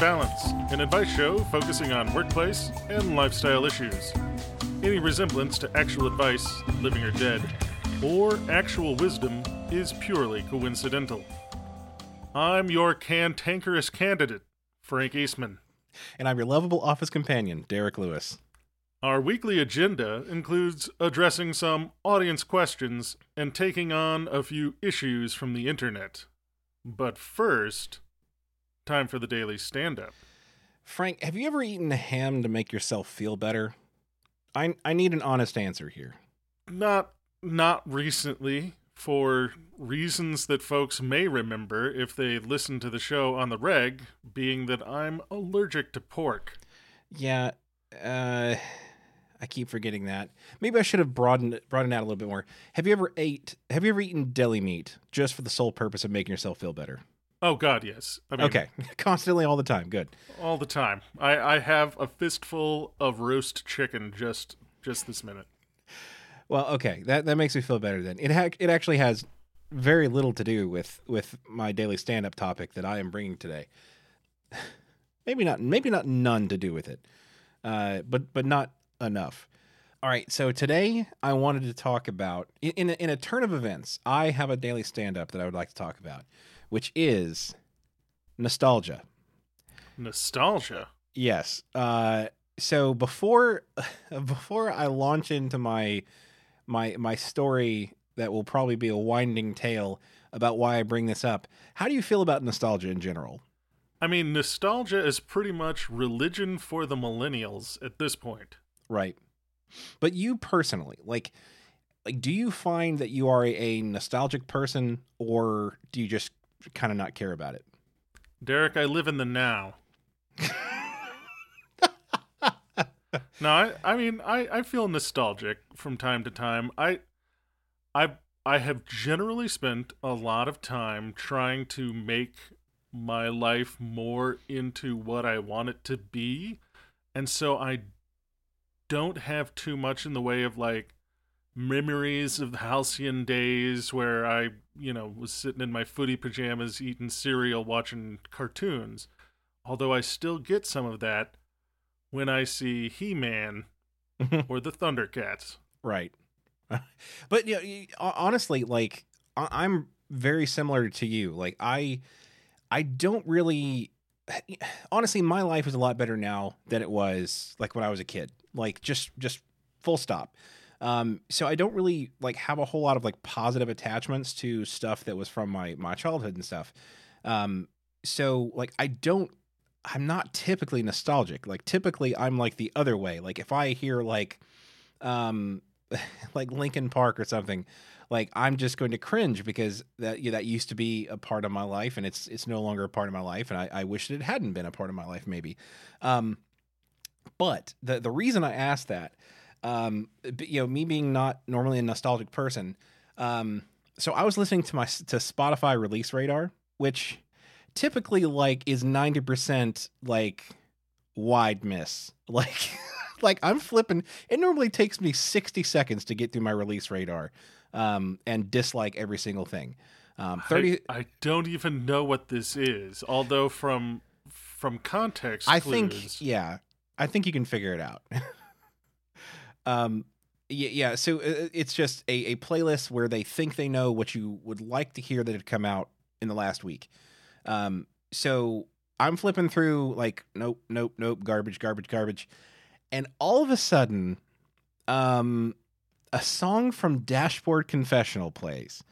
Imbalance, an advice show focusing on workplace and lifestyle issues. Any resemblance to actual advice, living or dead, or actual wisdom is purely coincidental. I'm your cantankerous candidate, Frank Eastman. And I'm your lovable office companion, Derek Lewis. Our weekly agenda includes addressing some audience questions and taking on a few issues from the internet. But first, time for the daily stand up. Frank, have you ever eaten ham to make yourself feel better? I I need an honest answer here. Not not recently for reasons that folks may remember if they listen to the show on the reg, being that I'm allergic to pork. Yeah, uh I keep forgetting that. Maybe I should have broadened broadened out a little bit more. Have you ever ate have you ever eaten deli meat just for the sole purpose of making yourself feel better? Oh god, yes. I mean, Okay. Constantly all the time. Good. all the time. I I have a fistful of roast chicken just just this minute. Well, okay. That that makes me feel better then. It ha- it actually has very little to do with with my daily stand-up topic that I am bringing today. maybe not maybe not none to do with it. Uh but but not enough. All right, so today I wanted to talk about in in a, in a turn of events. I have a daily stand-up that I would like to talk about, which is nostalgia. Nostalgia. Yes. Uh, so before before I launch into my my my story that will probably be a winding tale about why I bring this up, how do you feel about nostalgia in general? I mean, nostalgia is pretty much religion for the millennials at this point. Right. But you personally, like like do you find that you are a, a nostalgic person or do you just kind of not care about it? Derek, I live in the now. no, I, I mean, I, I feel nostalgic from time to time. I, I, I have generally spent a lot of time trying to make my life more into what I want it to be, and so I don't have too much in the way of like memories of the halcyon days where I, you know, was sitting in my footy pajamas eating cereal watching cartoons. Although I still get some of that when I see He Man or the Thundercats. Right. but you know, honestly, like I- I'm very similar to you. Like I, I don't really. Honestly, my life is a lot better now than it was like when I was a kid. Like just, just full stop. Um, so I don't really like have a whole lot of like positive attachments to stuff that was from my my childhood and stuff. Um, so like I don't. I'm not typically nostalgic. Like typically, I'm like the other way. Like if I hear like, um, like Linkin Park or something, like I'm just going to cringe because that that used to be a part of my life and it's it's no longer a part of my life and I, I wish it hadn't been a part of my life maybe. Um, but the the reason I asked that, um, you know, me being not normally a nostalgic person, um, so I was listening to my to Spotify release radar, which typically like is ninety percent like wide miss, like. like I'm flipping. It normally takes me 60 seconds to get through my release radar um, and dislike every single thing. Um, 30. I, I don't even know what this is. Although from from context, I, clues, think, yeah, I think you can figure it out. um, yeah, yeah. So uh, it's just a, a playlist where they think they know what you would like to hear that had come out in the last week. Um, so I'm flipping through like, nope, nope, nope, garbage, garbage, garbage. And all of a sudden, um, a song from Dashboard Confessional plays.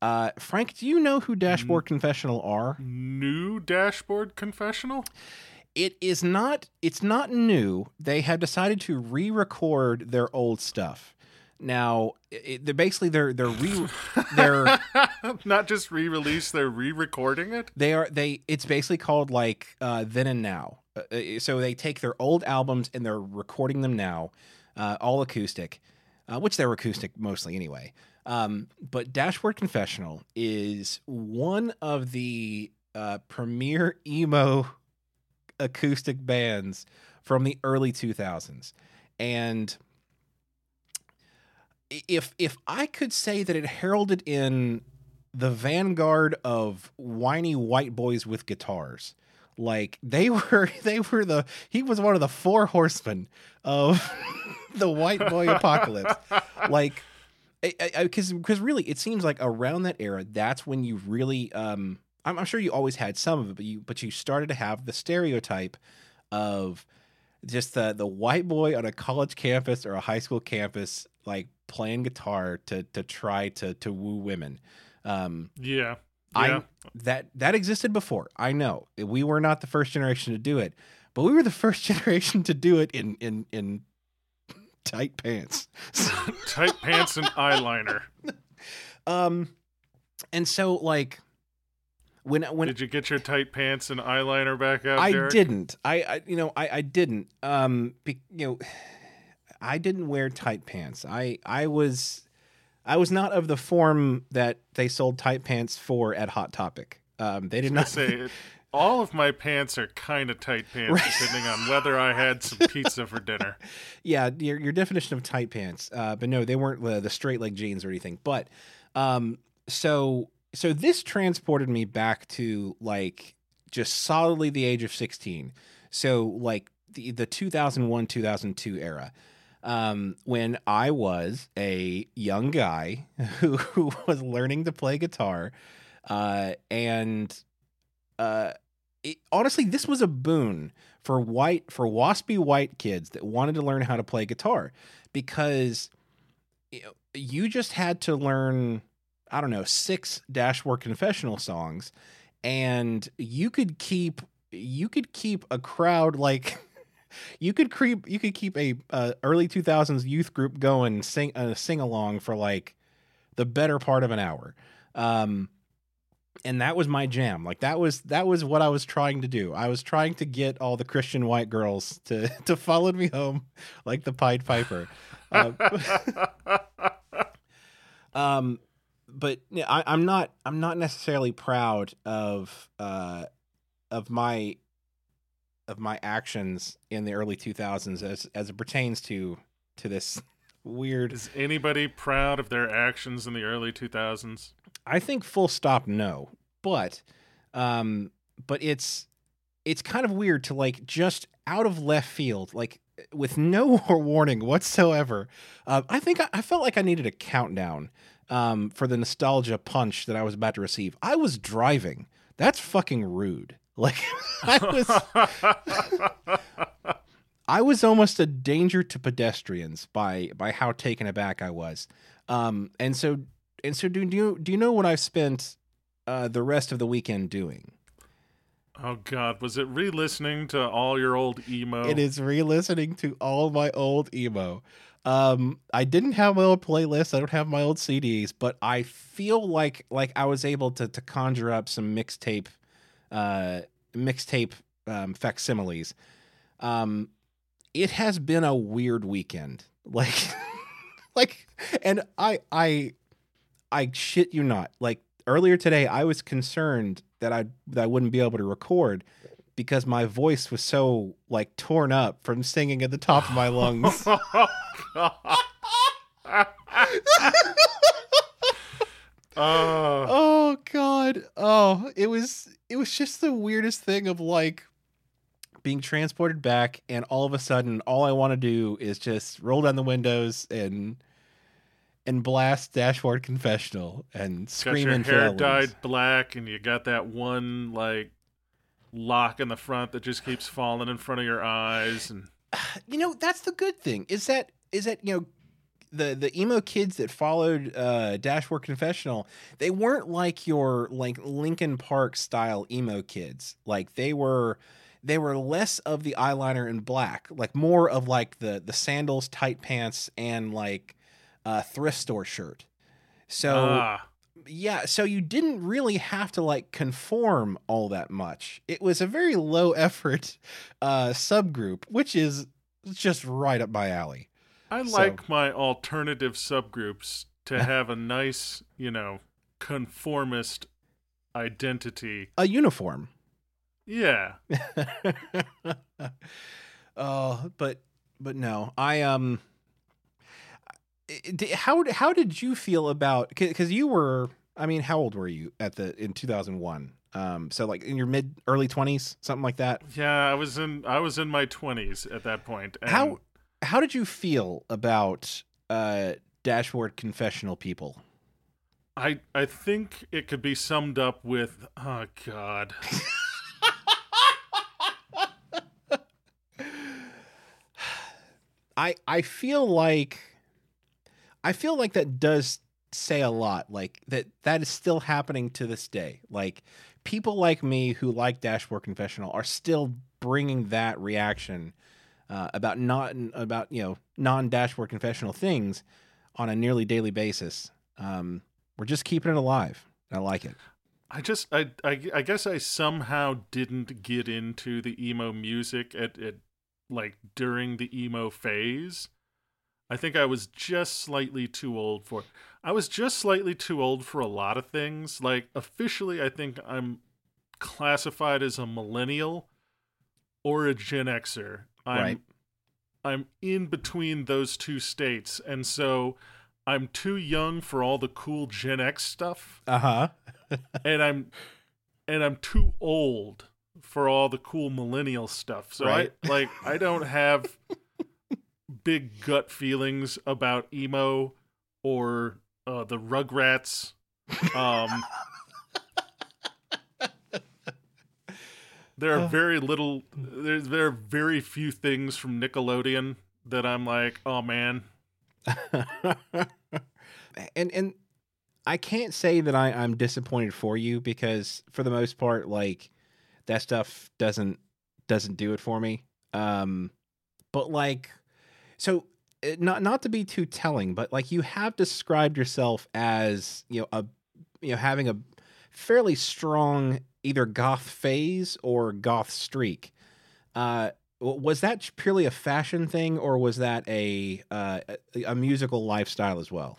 Uh, Frank, do you know who Dashboard Confessional are? new dashboard confessional. It is not. It's not new. They have decided to re-record their old stuff. Now, it, they're basically they're they're re, they're Not just re-release, they're re-recording it. they are they it's basically called like uh, then and now. Uh, uh, so they take their old albums and they're recording them now, uh, all acoustic, uh, which they're acoustic mostly anyway. Um, but Dashboard Confessional is one of the uh, premier emo acoustic bands from the early 2000s. And if if I could say that it heralded in the vanguard of whiny white boys with guitars, like they were they were the he was one of the four horsemen of the white boy apocalypse. Like because because really it seems like around that era that's when you really um I'm, I'm sure you always had some of it but you but you started to have the stereotype of just the the white boy on a college campus or a high school campus like playing guitar to to try to to woo women um Yeah. I Yeah. that that existed before. I know we were not the first generation to do it, but we were the first generation to do it in in in tight pants. Tight pants and eyeliner. um, and so like when when Did you get your tight pants and eyeliner back out, I Derek? didn't, I, I you know I I didn't um be, you know I didn't wear tight pants. I I was I was not of the form that they sold tight pants for at Hot Topic. Um, they did not say it, all of my pants are kind of tight pants, Right. depending on whether I had some pizza for dinner. yeah, your your definition of tight pants. Uh, but no, they weren't the, the straight leg jeans or anything. But um, so so this transported me back to like just solidly the age of sixteen. So like the the two thousand one two thousand two era. Um, when I was a young guy who, who was learning to play guitar, uh, and uh, it, honestly, this was a boon for white for waspy white kids that wanted to learn how to play guitar because you, know, you just had to learn I don't know six dashboard confessional songs and you could keep you could keep a crowd like you could creep you could keep a uh, early 2000s youth group going sing uh, sing along for like the better part of an hour. Um and that was my jam. Like that was that was what i was trying to do. I was trying to get all the christian white girls to to follow me home like the pied piper. Um, um but yeah, I, i'm not i'm not necessarily proud of uh of my of my actions in the early 2000s as as it pertains to to this weird Is anybody proud of their actions in the early 2000s? I think full stop no. But um but it's it's kind of weird to like just out of left field like with no warning whatsoever. Uh, I think I, I felt like I needed a countdown um for the nostalgia punch that I was about to receive. I was driving. That's fucking rude. Like I was I was almost a danger to pedestrians by by how taken aback I was. Um and so and so do, do you do you know what I've spent uh the rest of the weekend doing? oh God, was it re-listening to all your old emo? It is re-listening to all my old emo. Um I didn't have my old playlist. I don't have my old CDs, but I feel like like I was able to to conjure up some mixtape uh mixtape um facsimiles. Um it has been a weird weekend. Like like and I I I shit you not. Like earlier today I was concerned that I that I wouldn't be able to record because my voice was so like torn up from singing at the top of my lungs. oh, oh god. Oh, it was it was just the weirdest thing of like being transported back and all of a sudden all I want to do is just roll down the windows and and blast dashboard confessional and got scream your into hair elements. dyed black, and you got that one like lock in the front that just keeps falling in front of your eyes, and you know that's the good thing is that is that you know the the emo kids that followed uh dashboard confessional they weren't like your like Linkin Park style emo kids like they were they were less of the eyeliner in black like more of like the the sandals tight pants and like uh, thrift store shirt. So ah, yeah, so you didn't really have to like conform all that much. It was a very low effort uh, subgroup, which is just right up my alley. I So- like my alternative subgroups to have a nice, you know, conformist identity. A uniform. Yeah. oh, but but no, I um. How how did you feel about because you were I mean how old were you at the in two thousand one um so like in your mid early twenties something like that Yeah, I was in I was in my 20s at that point. And how how did you feel about uh dashboard confessional people I I think it could be summed up with oh god. I I feel like I feel like that does say a lot. Like that that is still happening to this day. Like people like me who like Dashboard Confessional are still bringing that reaction uh, about not about you know non Dashboard Confessional things on a nearly daily basis. Um, we're just keeping it alive. I like it. I just I, I I guess I somehow didn't get into the emo music at, at like during the emo phase. I think I was just slightly too old for I was just slightly too old for a lot of things. Like officially I think I'm classified as a millennial or a Gen Xer. I'm Right. I'm in between those two states and so I'm too young for all the cool Gen X stuff Uh huh. and I'm and I'm too old for all the cool millennial stuff. So Right. I like I don't have big gut feelings about emo or uh, the Rugrats. Um, there are very little. There's there are very few things from Nickelodeon that I'm like, oh man, and and I can't say that I, I'm disappointed for you because for the most part, like that stuff doesn't doesn't do it for me. Um, but like, so uh, not not to be too telling, but like you have described yourself as you know a you know having a fairly strong either goth phase or goth streak. Uh, was that purely a fashion thing, or was that a uh, a, a musical lifestyle as well?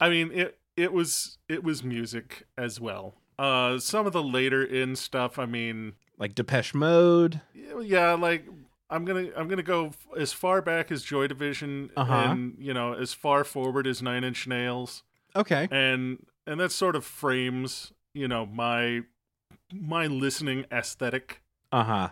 I mean it. It was it was music as well. Uh, some of the later in stuff. I mean, Like Depeche Mode. yeah, like I'm gonna I'm gonna go f- as far back as Joy Division Uh-huh. and you know as far forward as Nine Inch Nails, Okay. and and that sort of frames you know my my listening aesthetic. Uh huh.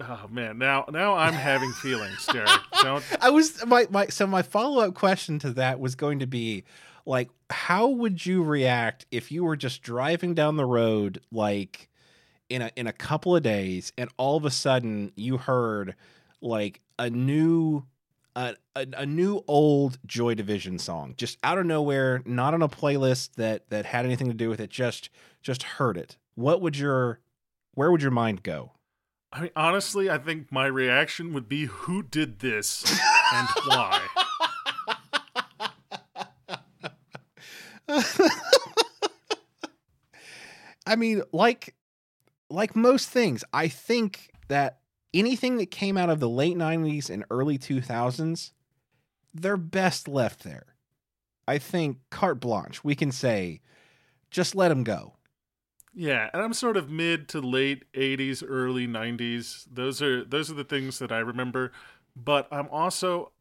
Oh man, now now I'm having feelings, Derek. Don't I was my my so my follow up question to that was going to be like how would you react if you were just driving down the road like in a in a couple of days and all of a sudden you heard like a new a, a, a new old Joy Division song just out of nowhere, not on a playlist that that had anything to do with it, just just heard it. What would your where would your mind go? I mean, honestly, I think my reaction would be, "Who did this and why?" I mean, like like most things, I think that anything that came out of the late 90s and early 2000s, they're best left there. I think carte blanche, we can say just let them go. Yeah, and I'm sort of mid to late 80s, early 90s. Those are those are the things that I remember, but I'm also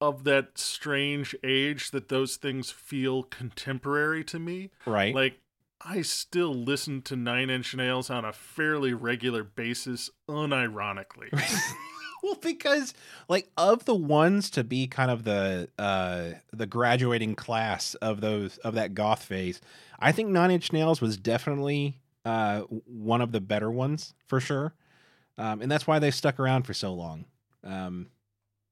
of that strange age that those things feel contemporary to me. Right? Like I still listen to Nine Inch Nails on a fairly regular basis, unironically. well, because like of the ones to be kind of the uh the graduating class of those of that goth phase, I think Nine Inch Nails was definitely uh one of the better ones for sure. Um, and that's why they stuck around for so long. Um,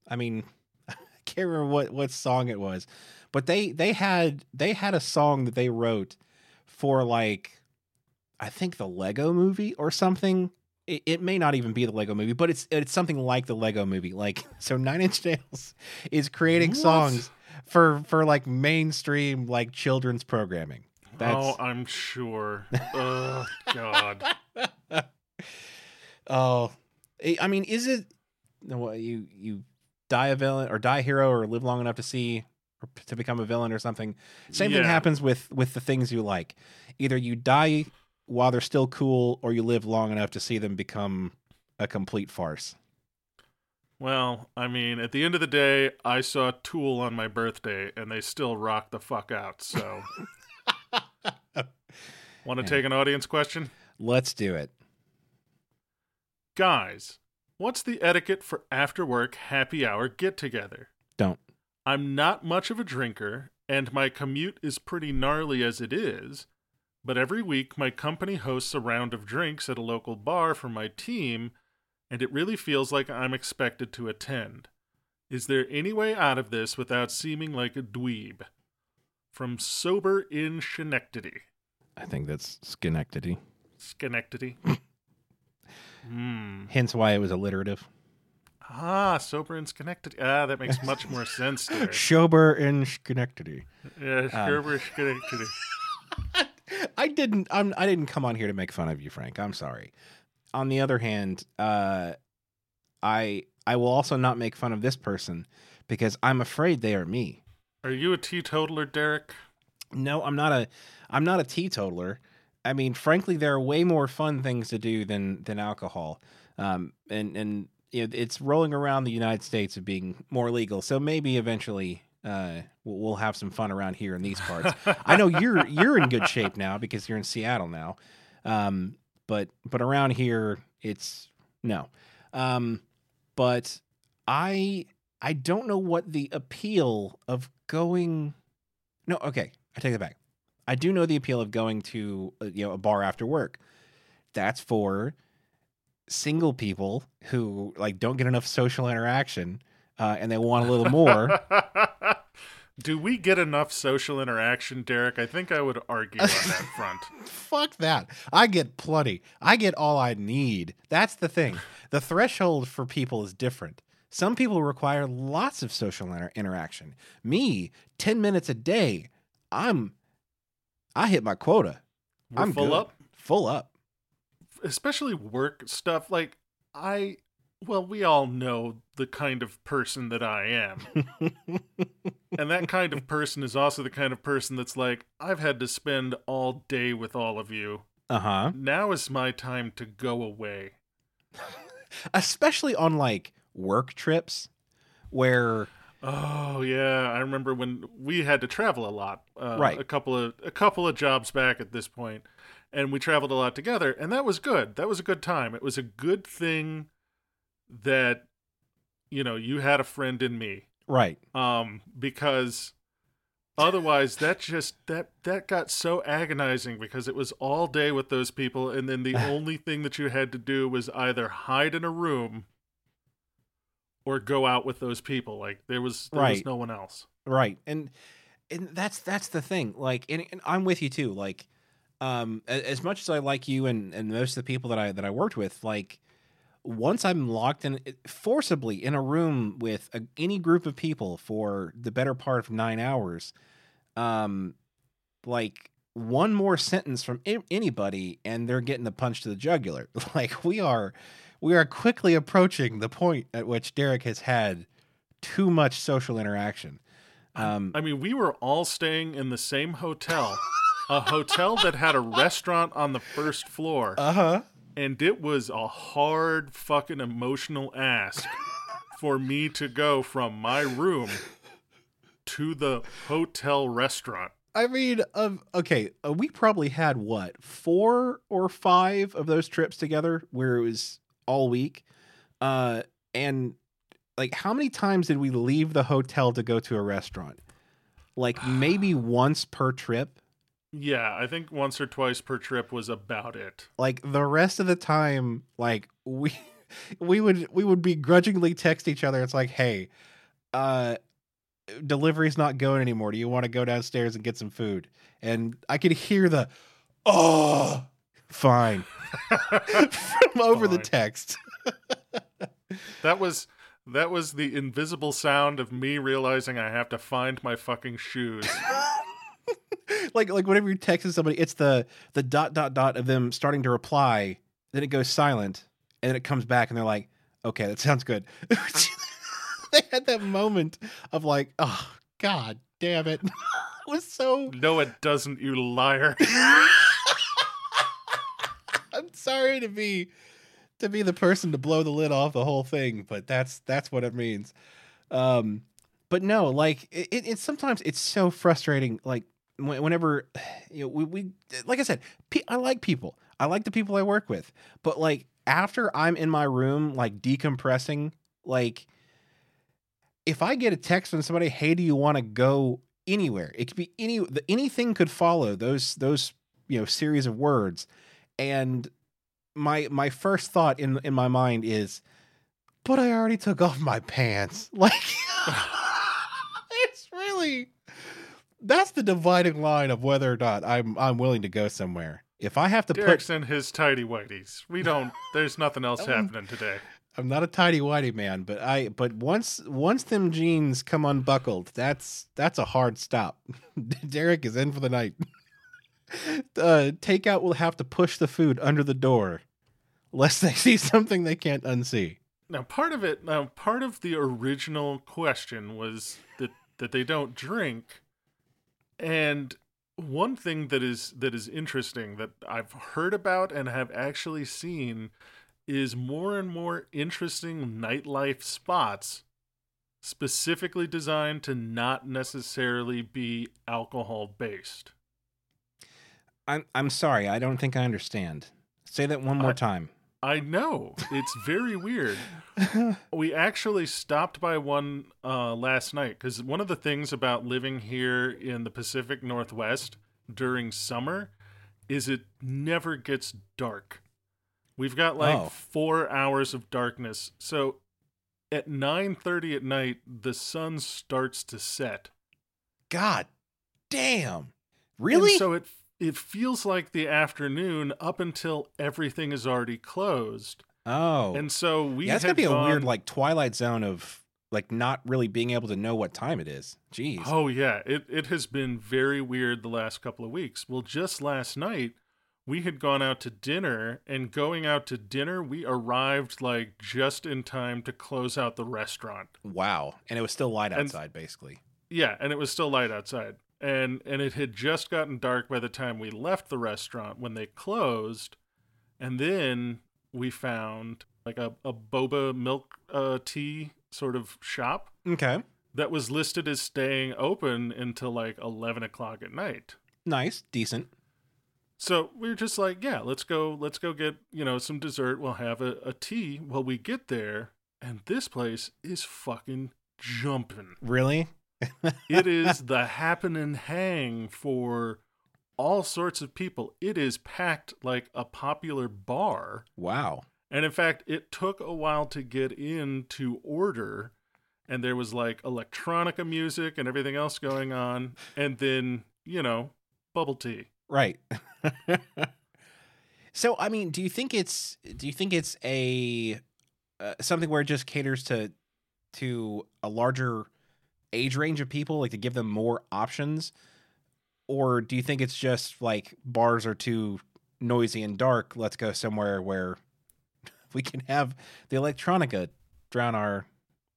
I mean, I can't remember what what song it was, but they they had they had a song that they wrote for like I think the Lego movie or something. It, it may not even be the Lego movie, but it's it's something like the Lego movie. Like so, Nine Inch Nails is creating What? songs for for like mainstream like children's programming. That's Oh, I'm sure. oh God. oh, I mean, is it no, what you you die a villain or die a hero or live long enough to see to become a villain or something? Same thing happens with with the things you like. Either you die while they're still cool, or you live long enough to see them become a complete farce. Well, I mean, at the end of the day, I saw Tool on my birthday, and they still rock the fuck out. So, want to Yeah. take an audience question, Let's do it. guys? What's the etiquette for after work happy hour get together? I'm not much of a drinker, and my commute is pretty gnarly as it is. But every week, my company hosts a round of drinks at a local bar for my team, and it really feels like I'm expected to attend. Is there any way out of this without seeming like a dweeb? From Sober in Schenectady. I think that's Schenectady. Schenectady. Hmm. Hence why it was alliterative. Ah, Sober in Schenectady. Ah, that makes much more sense there. Schober in Schenectady. Yeah, Sober Schenectady. I didn't. I'm, I didn't come on here to make fun of you, Frank. I'm sorry. On the other hand, uh, I I will also not make fun of this person because I'm afraid they are me. Are you a teetotaler, Derek? No, I'm not a I'm not a teetotaler. I mean, frankly, there are way more fun things to do than than alcohol. Um, and and you know, it's rolling around the United States of being more legal. So maybe eventually uh, we'll, have some fun around here in these parts. I know you're you're in good shape now because you're in Seattle now. Um, but but around here it's no. Um, but I I don't know what the appeal of going. No, okay, I take it back. I do know the appeal of going to uh, you know a bar after work. That's for single people who like don't get enough social interaction uh, and they want a little more. Do we get enough social interaction, Derek? I think I would argue on that front. Fuck that. I get plenty. I get all I need. That's the thing. The threshold for people is different. Some people require lots of social inter- interaction. Me, 10 minutes a day, I'm I hit my quota. We're I'm full good. up, Full up. Especially work stuff. Like I, well, we all know the kind of person that I am, and that kind of person is also the kind of person that's like, I've had to spend all day with all of you. Uh-huh. Now is my time to go away. Especially on like work trips where Oh yeah, I remember when we had to travel a lot. Uh, Right. A couple of a couple of jobs back at this point, and we traveled a lot together, and that was good. That was a good time. It was a good thing that you know you had a friend in me, right. um, because otherwise that just that that got so agonizing because it was all day with those people, and then the only thing that you had to do was either hide in a room. Or go out with those people. Like there was there was no one else. right and and that's that's the thing like and, and i'm with you too like um as much as i like you and and most of the people that i that i worked with like once i'm locked in forcibly in a room with a, any group of people for the better part of nine hours um like one more sentence from anybody and they're getting the punch to the jugular. Like we are we are quickly approaching the point at which derek has had too much social interaction. Um I mean, we were all staying in the same hotel, a hotel that had a restaurant on the first floor, uh-huh and it was a hard fucking emotional ask for me to go from my room to the hotel restaurant. I mean, um, okay, uh, we probably had what four or five of those trips together, where it was all week, uh, and like how many times did we leave the hotel to go to a restaurant? Like maybe once per trip. Yeah, I think once or twice per trip was about it. Like the rest of the time, like we we would we would begrudgingly text each other. It's like, hey, uh, delivery's not going anymore. Do you want to go downstairs and get some food? And I could hear the, oh, fine, from over the text. That was That was the invisible sound of me realizing I have to find my fucking shoes. like like whenever you're texting somebody, it's the the dot dot dot of them starting to reply, then it goes silent, and then it comes back, and they're like, "Okay, that sounds good." they had that moment of like, "Oh God, damn it!" it was so. No, it doesn't, you liar. I'm sorry to be to be the person to blow the lid off the whole thing, but that's that's what it means. Um, but no, like it, it, it's sometimes it's so frustrating. Like whenever you know we, we like I said, I like people. I like the people I work with, but like after I'm in my room, like decompressing, like if I get a text from somebody, "Hey, do you want to go anywhere?" It could be any anything could follow those those you know series of words, and my my first thought in in my mind is, but I already took off my pants. Like it's really that's the dividing line of whether or not I'm I'm willing to go somewhere. If I have to Derek's put, in his tidy whities. We don't. There's nothing else Um, happening today. I'm not a tidy whitey man, but I but once once them jeans come unbuckled, that's that's a hard stop. Derek is in for the night. uh, takeout will have to push the food under the door, lest they see something they can't unsee. Now, part of it. Now, part of the original question was that that they don't drink, and one thing that is that is interesting that I've heard about and have actually seen is more and more interesting nightlife spots specifically designed to not necessarily be alcohol based. I'm I'm sorry, I don't think I understand. Say that one more I- time. I know. It's very weird. We actually stopped by one uh, last night because one of the things about living here in the Pacific Northwest during summer is it never gets dark. We've got like Oh. four hours of darkness. So at 9.30 at night, the sun starts to set. God damn. And Really? so it it feels like the afternoon up until everything is already closed. oh. And so we yeah, that's had gonna be a weird like twilight zone of like not really being able to know what time it is. Jeez. Oh yeah, it it has been very weird the last couple of weeks. Well, just last night we had gone out to dinner and going out to dinner we arrived like just in time to close out the restaurant. Wow. And it was still light And- outside, basically. Yeah, and it was still light outside. And and it had just gotten dark by the time we left the restaurant when they closed. And then we found like a, a boba milk uh, tea sort of shop Okay. that was listed as staying open until like 11 o'clock at night. Nice. Decent. So we were just like, yeah, let's go, let's go get, you know, some dessert. We'll have a, a tea while we get there. And this place is fucking jumping. Really? It is the happen and hang for all sorts of people. It is packed like a popular bar. Wow. And in fact, it took a while to get in to order. And there was like electronica music and everything else going on. And then, you know, bubble tea. Right. so, I mean, do you think it's do you think it's a uh, something where it just caters to to a larger age range of people, like to give them more options, or do you think it's just like bars are too noisy and dark? Let's go somewhere where we can have the electronica drown our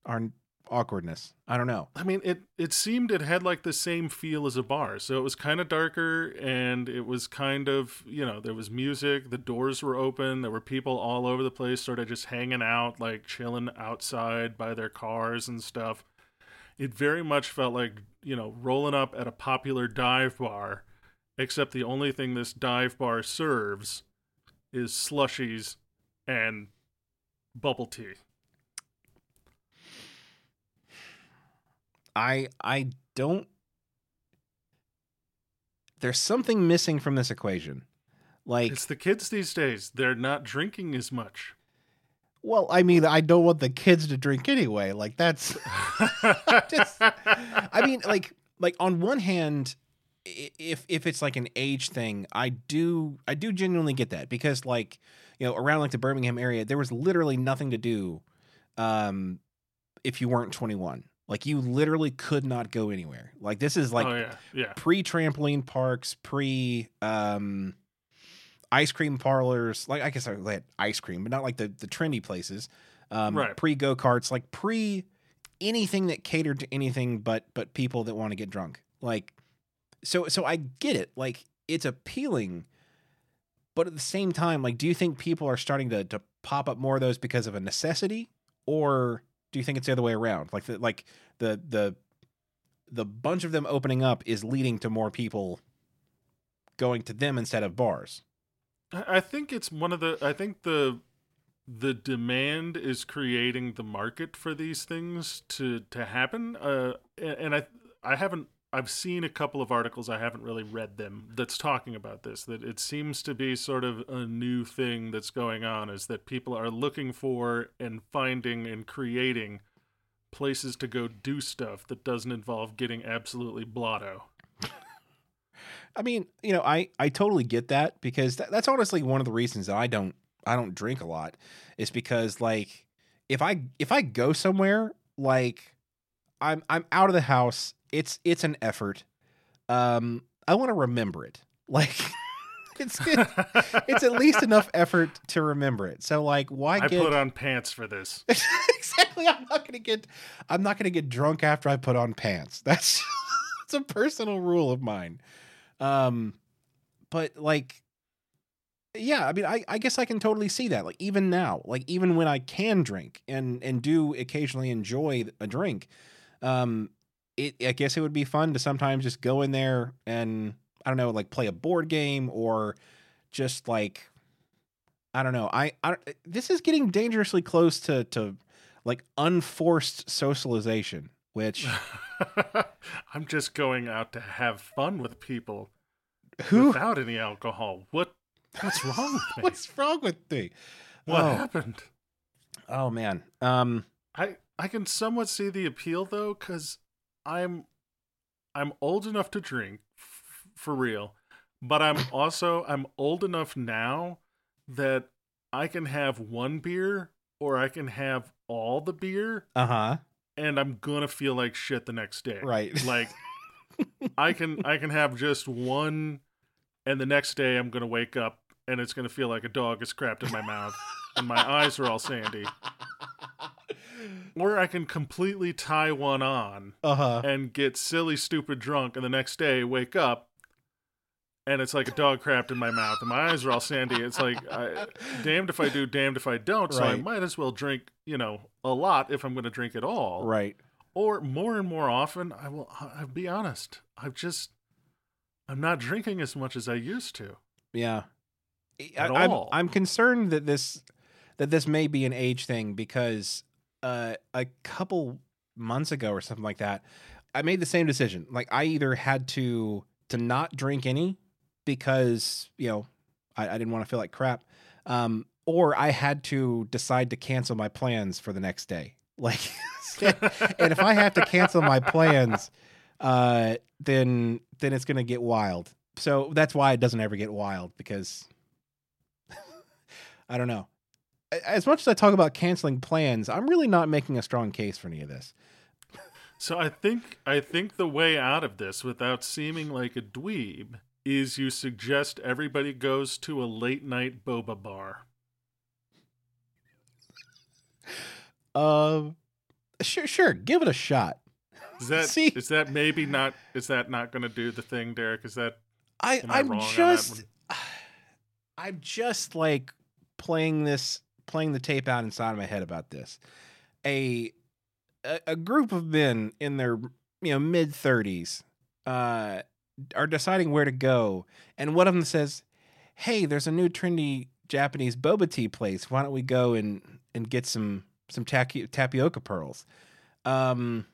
our awkwardness. I don't know. I mean, it it seemed it had like the same feel as a bar. So it was kind of darker and it was kind of, you know, there was music, the doors were open, there were people all over the place sort of just hanging out, like chilling outside by their cars and stuff. It very much felt like, you know, rolling up at a popular dive bar, except the only thing this dive bar serves is slushies and bubble tea. I I don't there's something missing from this equation. Like It's the kids these days. They're not drinking as much. Well, I mean, I don't want the kids to drink anyway. Like that's just I mean, like like on one hand if if it's like an age thing, I do I do genuinely get that because like, you know, around like the Birmingham area, there was literally nothing to do um if you weren't 21. Like you literally could not go anywhere. Like this is like oh yeah, yeah. pre trampoline parks, pre um ice cream parlors. Like I guess I had ice cream, but not like the the trendy places. Um Right. pre go karts, like pre anything that catered to anything but but people that want to get drunk. Like so so I get it. Like it's appealing, but at the same time, like do you think people are starting to to pop up more of those because of a necessity or do you think it's the other way around? Like the like the the the bunch of them opening up is leading to more people going to them instead of bars. I think it's one of the. I think the the demand is creating the market for these things to to happen. Uh, and I I haven't. I've seen a couple of articles. I haven't really read them. That's talking about this. That it seems to be sort of a new thing that's going on. Is that people are looking for and finding and creating places to go do stuff that doesn't involve getting absolutely blotto. I mean, you know, I I totally get that because that, that's honestly one of the reasons that I don't I don't drink a lot is because like if I if I go somewhere like I'm I'm out of the house, it's it's an effort. Um I want to remember it. Like it's it's at least enough effort to remember it. So like why I get put on pants for this. exactly. I'm not gonna get I'm not gonna get drunk after I put on pants. That's it's a personal rule of mine. Um but like yeah, I mean I, I guess I can totally see that. Like even now, like even when I can drink and and do occasionally enjoy a drink, um it I guess it would be fun to sometimes just go in there and I don't know, like play a board game or just like I don't know. I, I this is getting dangerously close to to like unforced socialization, which I'm just going out to have fun with people who without any alcohol. What what's wrong with me? what's wrong with me? what oh. happened? Oh man. Um I I can somewhat see the appeal though cuz I'm I'm old enough to drink f- for real, but I'm also I'm old enough now that I can have one beer or I can have all the beer uh-huh. And I'm to feel like shit the next day. Right. Like I can I can have just one and the next day I'm gonna wake up and it's gonna feel like a dog is crapped in my mouth and my eyes are all sandy. Or I can completely tie one on uh-huh. and get silly stupid drunk and the next day wake up and it's like a dog crapped in my mouth and my eyes are all sandy. It's like I, damned if I do, damned if I don't. So I might as well drink, you know, a lot if I'm gonna drink at all Right. or more and more often i will i'll be honest i've just i'm not drinking as much as i used to Yeah. At I, all. I'm concerned that this that this may be an age thing because uh, a couple months ago or something like that, I made the same decision. Like I either had to to not drink any because you know I, I didn't want to feel like crap, um, or I had to decide to cancel my plans for the next day. Like, and if I have to cancel my plans, uh, then then it's gonna get wild. So that's why it doesn't ever get wild because I don't know. As much as I talk about canceling plans, I'm really not making a strong case for any of this. so i think i think the way out of this without seeming like a dweeb is you suggest everybody goes to a late night boba bar Um, sure, sure, give it a shot. is that is See- that maybe not is that not going to do the thing derek is that I I'm just? I'm just like playing this playing the tape out inside of my head about this. A a, a group of men in their you know mid 30s uh are deciding where to go and one of them says, "Hey, there's a new trendy Japanese boba tea place. Why don't we go and and get some some tapioca pearls?" Um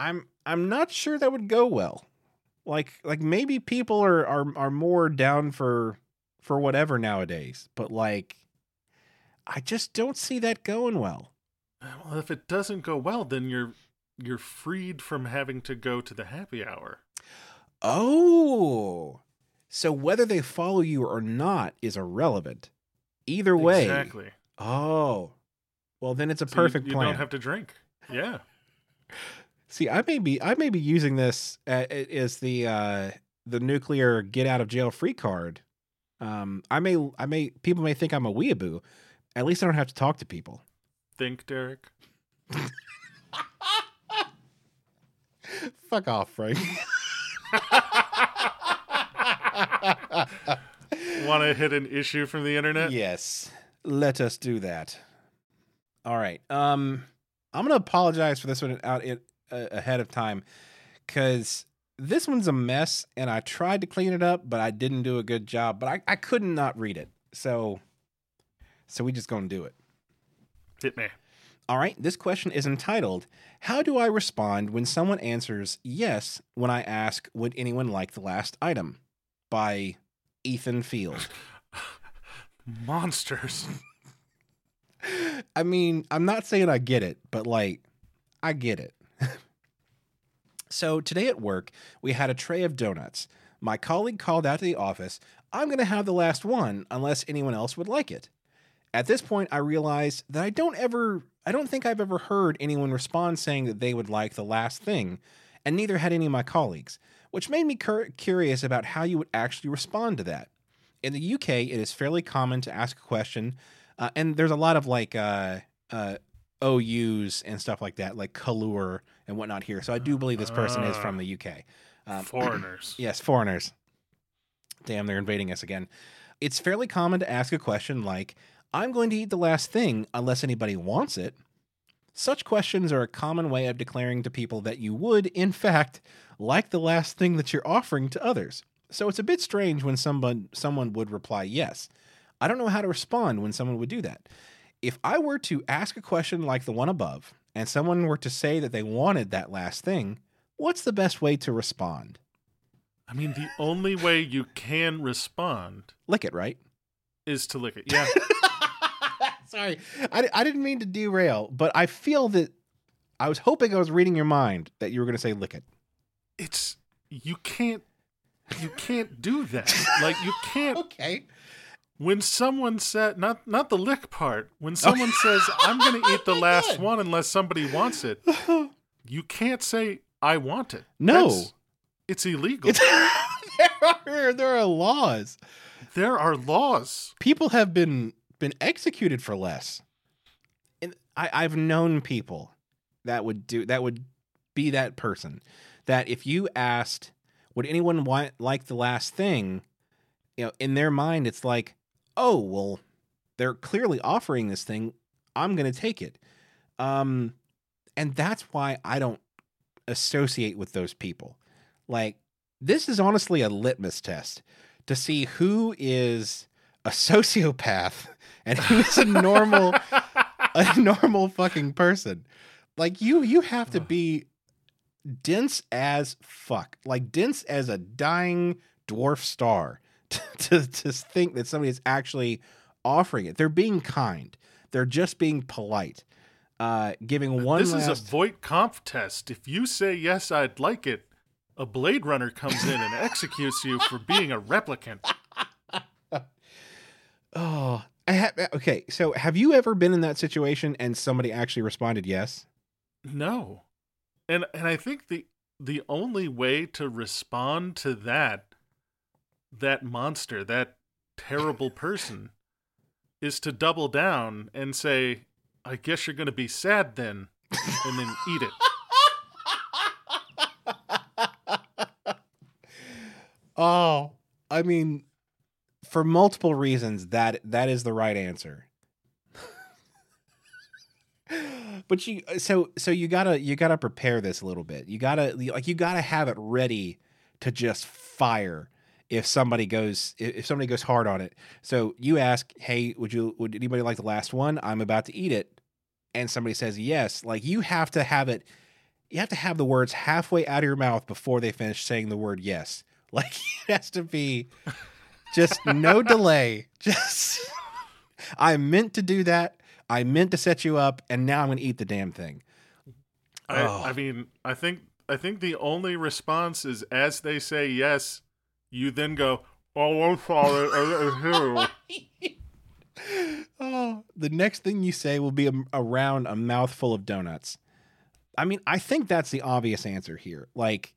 I'm I'm not sure that would go well. Like like maybe people are are are more down for for whatever nowadays but like i just don't see that going well. Well if it doesn't go well then you're you're freed from having to go to the happy hour. Oh! So whether they follow you or not is irrelevant. Either way exactly oh Well, then it's a So perfect you, plan. You don't have to drink. Yeah. See, I may be I may be using this uh, as the uh, the nuclear get out of jail free card. Um, I may I may people may think I'm a weeaboo. At least I don't have to talk to people. Think, Derek. Fuck off, Frank. Want to hit an issue from the internet? yes, let us do that. All right. Um, I'm gonna apologize for this one out uh, ahead of time because this one's a mess, and I tried to clean it up, but I didn't do a good job. But I, I couldn't not read it, so so we just gonna do it. Hit me. All right. This question is entitled "How do I respond when someone answers yes when I ask would anyone like the last item?" by Ethan Field. Monsters. I mean, I'm not saying I get it, but like, I get it. so today at work, we had a tray of donuts. My colleague called out to the office, I'm going to have the last one unless anyone else would like it. At this point, I realized that I don't ever, I don't think I've ever heard anyone respond saying that they would like the last thing, and neither had any of my colleagues, which made me cur- curious about how you would actually respond to that. In the UK, it is fairly common to ask a question uh, and there's a lot of like uh, uh, OUs and stuff like that, like Kalur and whatnot here. So I do believe this person is from the UK. Um, Foreigners. yes, foreigners. Damn, they're invading us again. It's fairly common to ask a question like, I'm going to eat the last thing unless anybody wants it. Such questions are a common way of declaring to people that you would, in fact, like the last thing that you're offering to others. So it's a bit strange when someone someone would reply yes. I don't know how to respond when someone would do that. If I were to ask a question like the one above and someone were to say that they wanted that last thing, what's the best way to respond? I mean, the only way you can respond Lick it, right? is to lick it. Yeah. Sorry, I, I didn't mean to derail, but I feel that I was hoping I was reading your mind that you were going to say lick it. it's you can't you can't do that. Like you can't Okay. when someone said not not the lick part. When someone says I'm going to eat the last God. one unless somebody wants it, you can't say I want it. No. That's- it's illegal. It's, there are there are laws. there are laws. People have been been executed for less. And I, I've known people that would do that would be that person. That if you asked, would anyone want like the last thing? You know, in their mind, it's like, oh well, they're clearly offering this thing. I'm gonna take it. Um, and that's why I don't associate with those people. Like, this is honestly a litmus test to see who is a sociopath and who's a normal a normal fucking person. Like you you have to be dense as fuck. Like dense as a dying dwarf star to to, think that somebody is actually offering it. They're being kind. They're just being polite. Uh giving one this is a Voight Kampff test. If you say yes, I'd like it. A Blade Runner comes in and executes you for being a replicant. Oh, I ha- okay. So, have you ever been in that situation and somebody actually responded yes? No. And and I think the the only way to respond to that that monster, that terrible person is to double down and say, I guess you're going to be sad then and then eat it. Oh, I mean, for multiple reasons, that that is the right answer. But you, uh, so so you gotta you gotta prepare this a little bit. You gotta like you gotta have it ready to just fire if somebody goes if if somebody goes hard on it. So you ask, hey, would you would anybody like the last one? I'm about to eat it, and somebody says yes. Like you have to have it. You have to have the words halfway out of your mouth before they finish saying the word yes. Like it has to be just no delay. Just I meant to do that. I meant to set you up, and now I'm going to eat the damn thing. I, Oh. I mean, I think I think the only response is as they say yes, you then go, "Oh, I'm sorry." oh, the next thing you say will be a, around a mouthful of donuts. I mean, I think that's the obvious answer here. Like,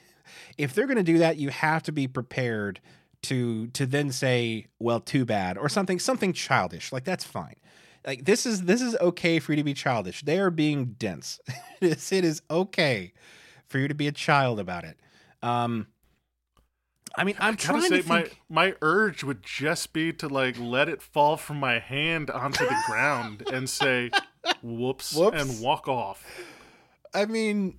if they're going to do that, you have to be prepared to to then say, "Well, too bad," or something something childish. Like that's fine. Like this is this is okay for you to be childish. They are being dense. it, is, it is okay for you to be a child about it. Um, I mean, I'm I trying say, to my think. my urge would just be to like let it fall from my hand onto the ground and say, "Whoops,", Whoops. and walk off. I mean,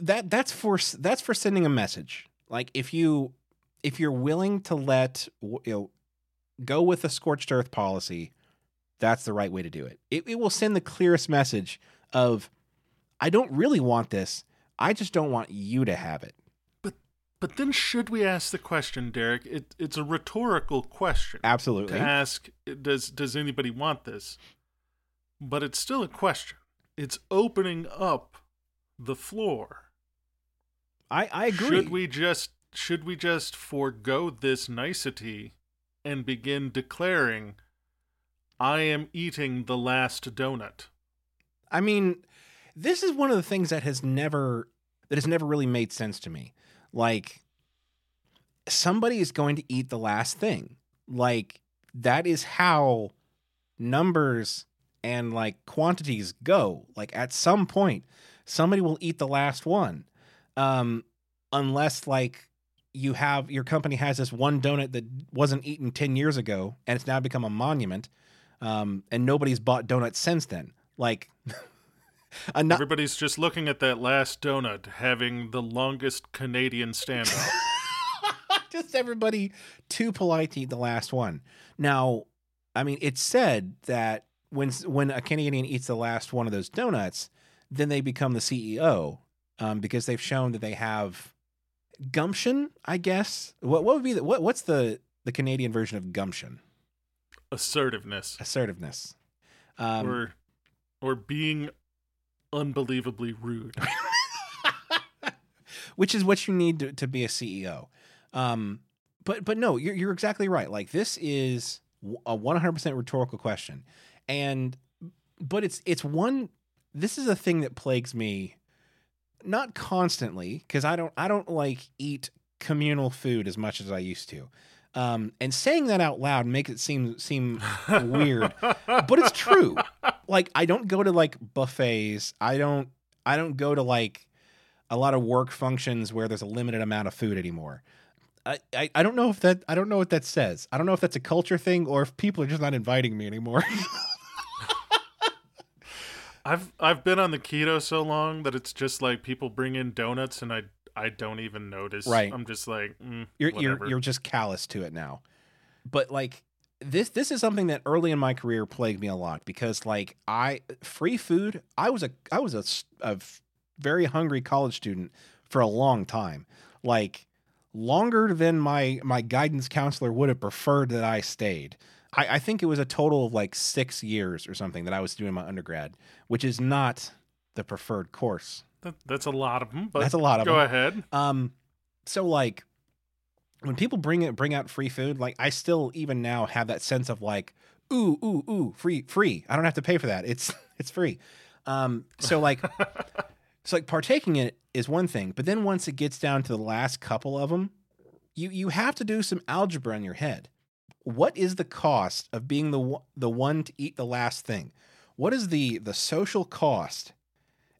that that's for that's for sending a message. Like if you if you're willing to let you know go with a scorched earth policy, that's the right way to do it. It, it will send the clearest message of I don't really want this. I just don't want you to have it. But but then, should we ask the question, Derek? It, it's a rhetorical question Absolutely. to ask: Does does anybody want this? But it's still a question. It's opening up the floor. I I agree. Should we just should we just forego this nicety and begin declaring I am eating the last donut? I mean, this is one of the things that has never that has never really made sense to me. Like somebody is going to eat the last thing. Like that is how numbers and like quantities go. Like at some point somebody will eat the last one. Um unless like you have your company has this one donut that wasn't eaten 10 years ago and it's now become a monument um, and nobody's bought donuts since then. Like Everybody's just looking at that last donut having the longest Canadian standoff. just everybody too polite to eat the last one. Now i mean it's said that when when a canadian eats the last one of those donuts then they become the ceo um, because they've shown that they have gumption i guess? What, what would be the what, what's the the canadian version of gumption Assertiveness. assertiveness um, or or being unbelievably rude. which is what you need to, to be a CEO. Um, but but no, you're you're exactly right. Like this is a 100% rhetorical question, and but it's it's one. This is a thing that plagues me, not constantly because I don't I don't like eat communal food as much as I used to. Um, and saying that out loud makes it seem seem weird, but it's true. Like I don't go to like buffets. I don't I don't go to like a lot of work functions where there's a limited amount of food anymore. I, I, I don't know if that I don't know what that says. I don't know if that's a culture thing or if people are just not inviting me anymore. I've I've been on the keto so long that it's just like people bring in donuts and I I don't even notice. Right. I'm just like mm, you're whatever. you're you're just callous to it now. But like this this is something that early in my career plagued me a lot because like I free food, I was a I was a, a very hungry college student for a long time. Like longer than my my guidance counselor would have preferred that I stayed. I, I think it was a total of like six years or something that I was doing my undergrad, which is not the preferred course. That, that's a lot of them. But That's a lot of go them. Go ahead. Um, so like when people bring it bring out free food, like I still even now have that sense of like, ooh, ooh, ooh, free, free. I don't have to pay for that. It's it's free. Um, so like so like partaking in it is one thing, but then once it gets down to the last couple of them, you you have to do some algebra in your head. What is the cost of being the the one to eat the last thing? What is the the social cost,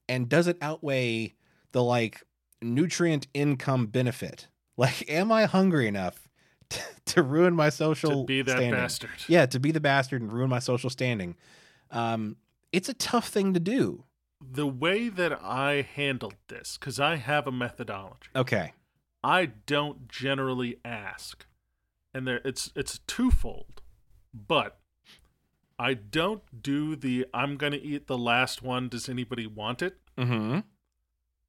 and does it outweigh the like nutrient income benefit? Like, am I hungry enough to, to ruin my social to be that standing? bastard. Yeah, to be the bastard and ruin my social standing. Um, it's a tough thing to do. The way that I handled this, because I have a methodology. Okay. I don't generally ask, and there it's it's twofold, but I don't do the I'm gonna eat the last one. Does anybody want it? Mm-hmm.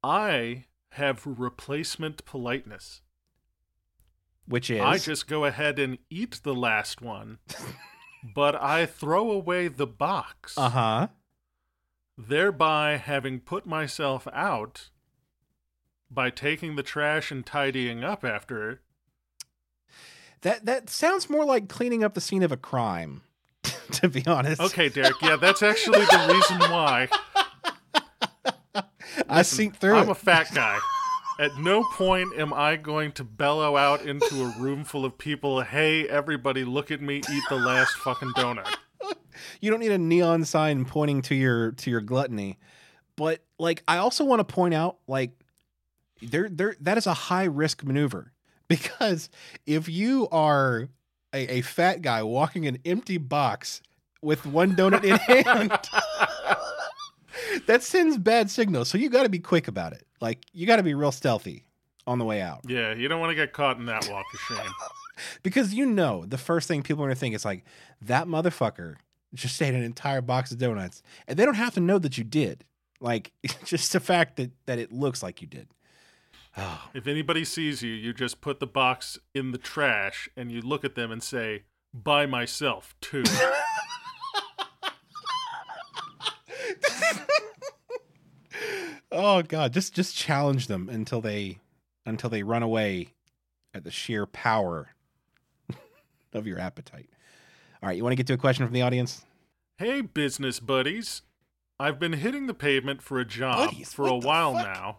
I have replacement politeness. Which is I just go ahead and eat the last one, but I throw away the box, uh huh. thereby having put myself out by taking the trash and tidying up after it. That that sounds more like cleaning up the scene of a crime. to be honest. Okay, Derek. Yeah, that's actually the reason why. I seen through I'm it. a fat guy. At no point am I going to bellow out into a room full of people, hey, everybody, look at me eat the last fucking donut. you don't need a neon sign pointing to your to your gluttony. But like I also want to point out like there there that is a high risk maneuver because if you are a, a fat guy walking an empty box with one donut in hand that sends bad signals. So you got to be quick about it. Like you got to be real stealthy on the way out Yeah, you don't want to get caught in that walk of shame. because you know the first thing people are going to think is like that motherfucker just ate an entire box of donuts and they don't have to know that you did like just the fact that that it looks like you did oh If anybody sees you, you just put the box in the trash and you look at them and say, by myself, too. oh god just just challenge them until they until they run away at the sheer power of your appetite all right you want to get to a question from the audience hey, business buddies. I've been hitting the pavement for a job Buddies? for a while fuck? now.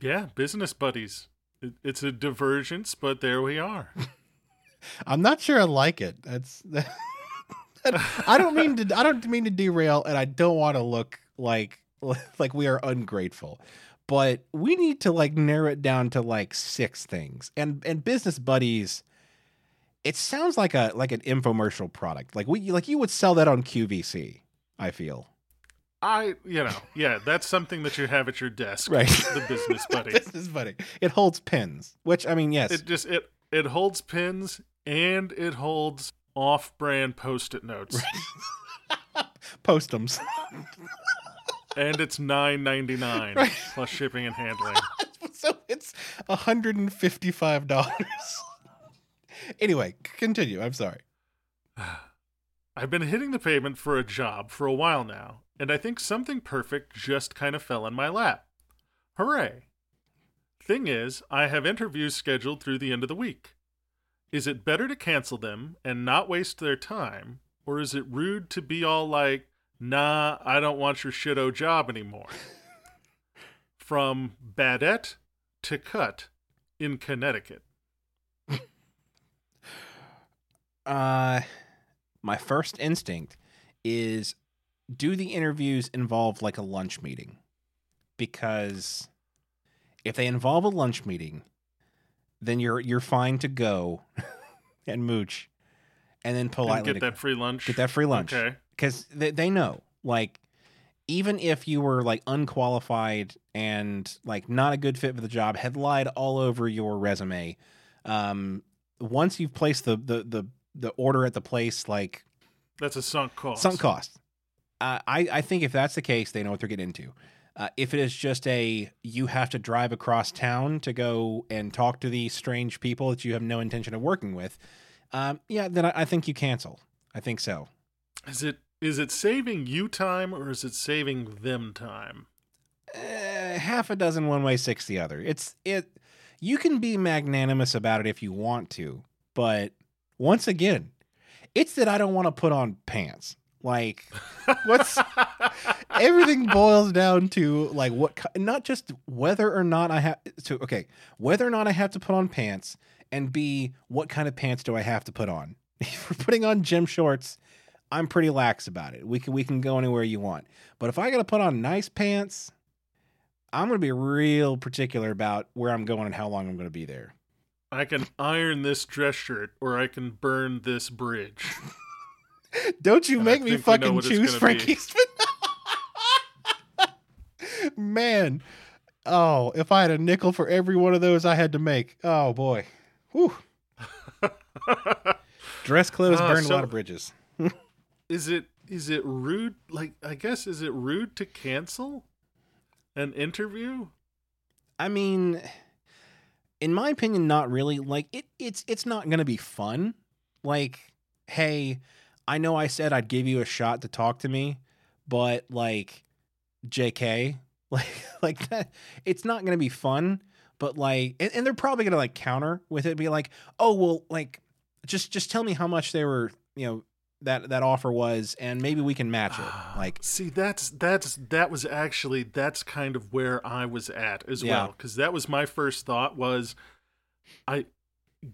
Yeah, business buddies. It- It's a divergence, but there we are. I'm not sure I like it. That's I don't mean to I don't mean to derail and I don't want to look like like we are ungrateful. But we need to like narrow it down to like six things. And and business buddies it sounds like a like an infomercial product. Like we like you would sell that on QVC, I feel. I, you know, yeah, that's something that you have at your desk. Right. The business buddy. business buddy. It holds pins, which I mean, yes. It just it it holds pins and it holds off-brand post-it notes, Postums. and it's nine ninety nine Right. plus shipping and handling. so it's $155. anyway, continue. I'm sorry. I've been hitting the pavement for a job for a while now, and I think something perfect just kind of fell in my lap. Hooray! Thing is, I have interviews scheduled through the end of the week. Is it better to cancel them and not waste their time, or is it rude to be all like, nah, I don't want your shitto job anymore? From Badette to Cut in Connecticut. Uh my first instinct is do the interviews involve like a lunch meeting? Because if they involve a lunch meeting, then you're you're fine to go and mooch and then And politely get that free lunch. get that free lunch. Okay. because they, they know like even if you were like unqualified and like not a good fit for the job had lied all over your resume um once you've placed the the the, the order at the place like That's a sunk cost. sunk cost uh, i i think if that's the case they know what they're getting into uh, if it is just a you have to drive across town to go and talk to these strange people that you have no intention of working with um yeah then i, I think you cancel i think so Is it is it saving you time or is it saving them time? uh, half a dozen one way, six the other. It's it. You can be magnanimous about it if you want to, but once again, it's that I don't want to put on pants. Like, what's everything boils down to like what not just whether or not I have to okay whether or not I have to put on pants and b what kind of pants do I have to put on? If we're putting on gym shorts I'm pretty lax about it. We can we can go anywhere you want. But if I got to put on nice pants I'm going to be real particular about where I'm going and how long I'm going to be there. I can iron this dress shirt or I can burn this bridge. Don't you And make me think we know fucking choose gonna Frank be. Eastman. Man. Oh, if I had a nickel for every one of those I had to make. Oh boy. Whew. Dress clothes Ah, burn a lot of bridges. is it is it rude like I guess is it rude to cancel an interview? I mean, in my opinion, not really. Like it, it's it's not going to be fun. Like, hey, I know I said I'd give you a shot to talk to me, but like, J.K. Like like that, it's not going to be fun. But like, and, and they're probably going to like counter with it, be like, oh well, like just just tell me how much they were, you know, that that offer was, and maybe we can match it. Like, See, that's that's that was actually that's kind of where I was at as Yeah. well because that was my first thought was I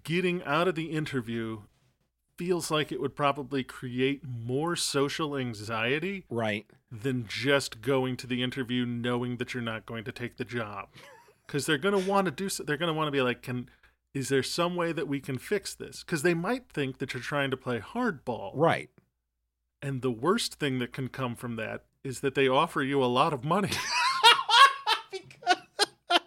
getting out of the interview feels like it would probably create more social anxiety right? than just going to the interview knowing that you're not going to take the job because they're going to want to do so they're going to want to be like can is there some way that we can fix this because they might think that you're trying to play hardball Right. and the worst thing that can come from that is that they offer you a lot of money.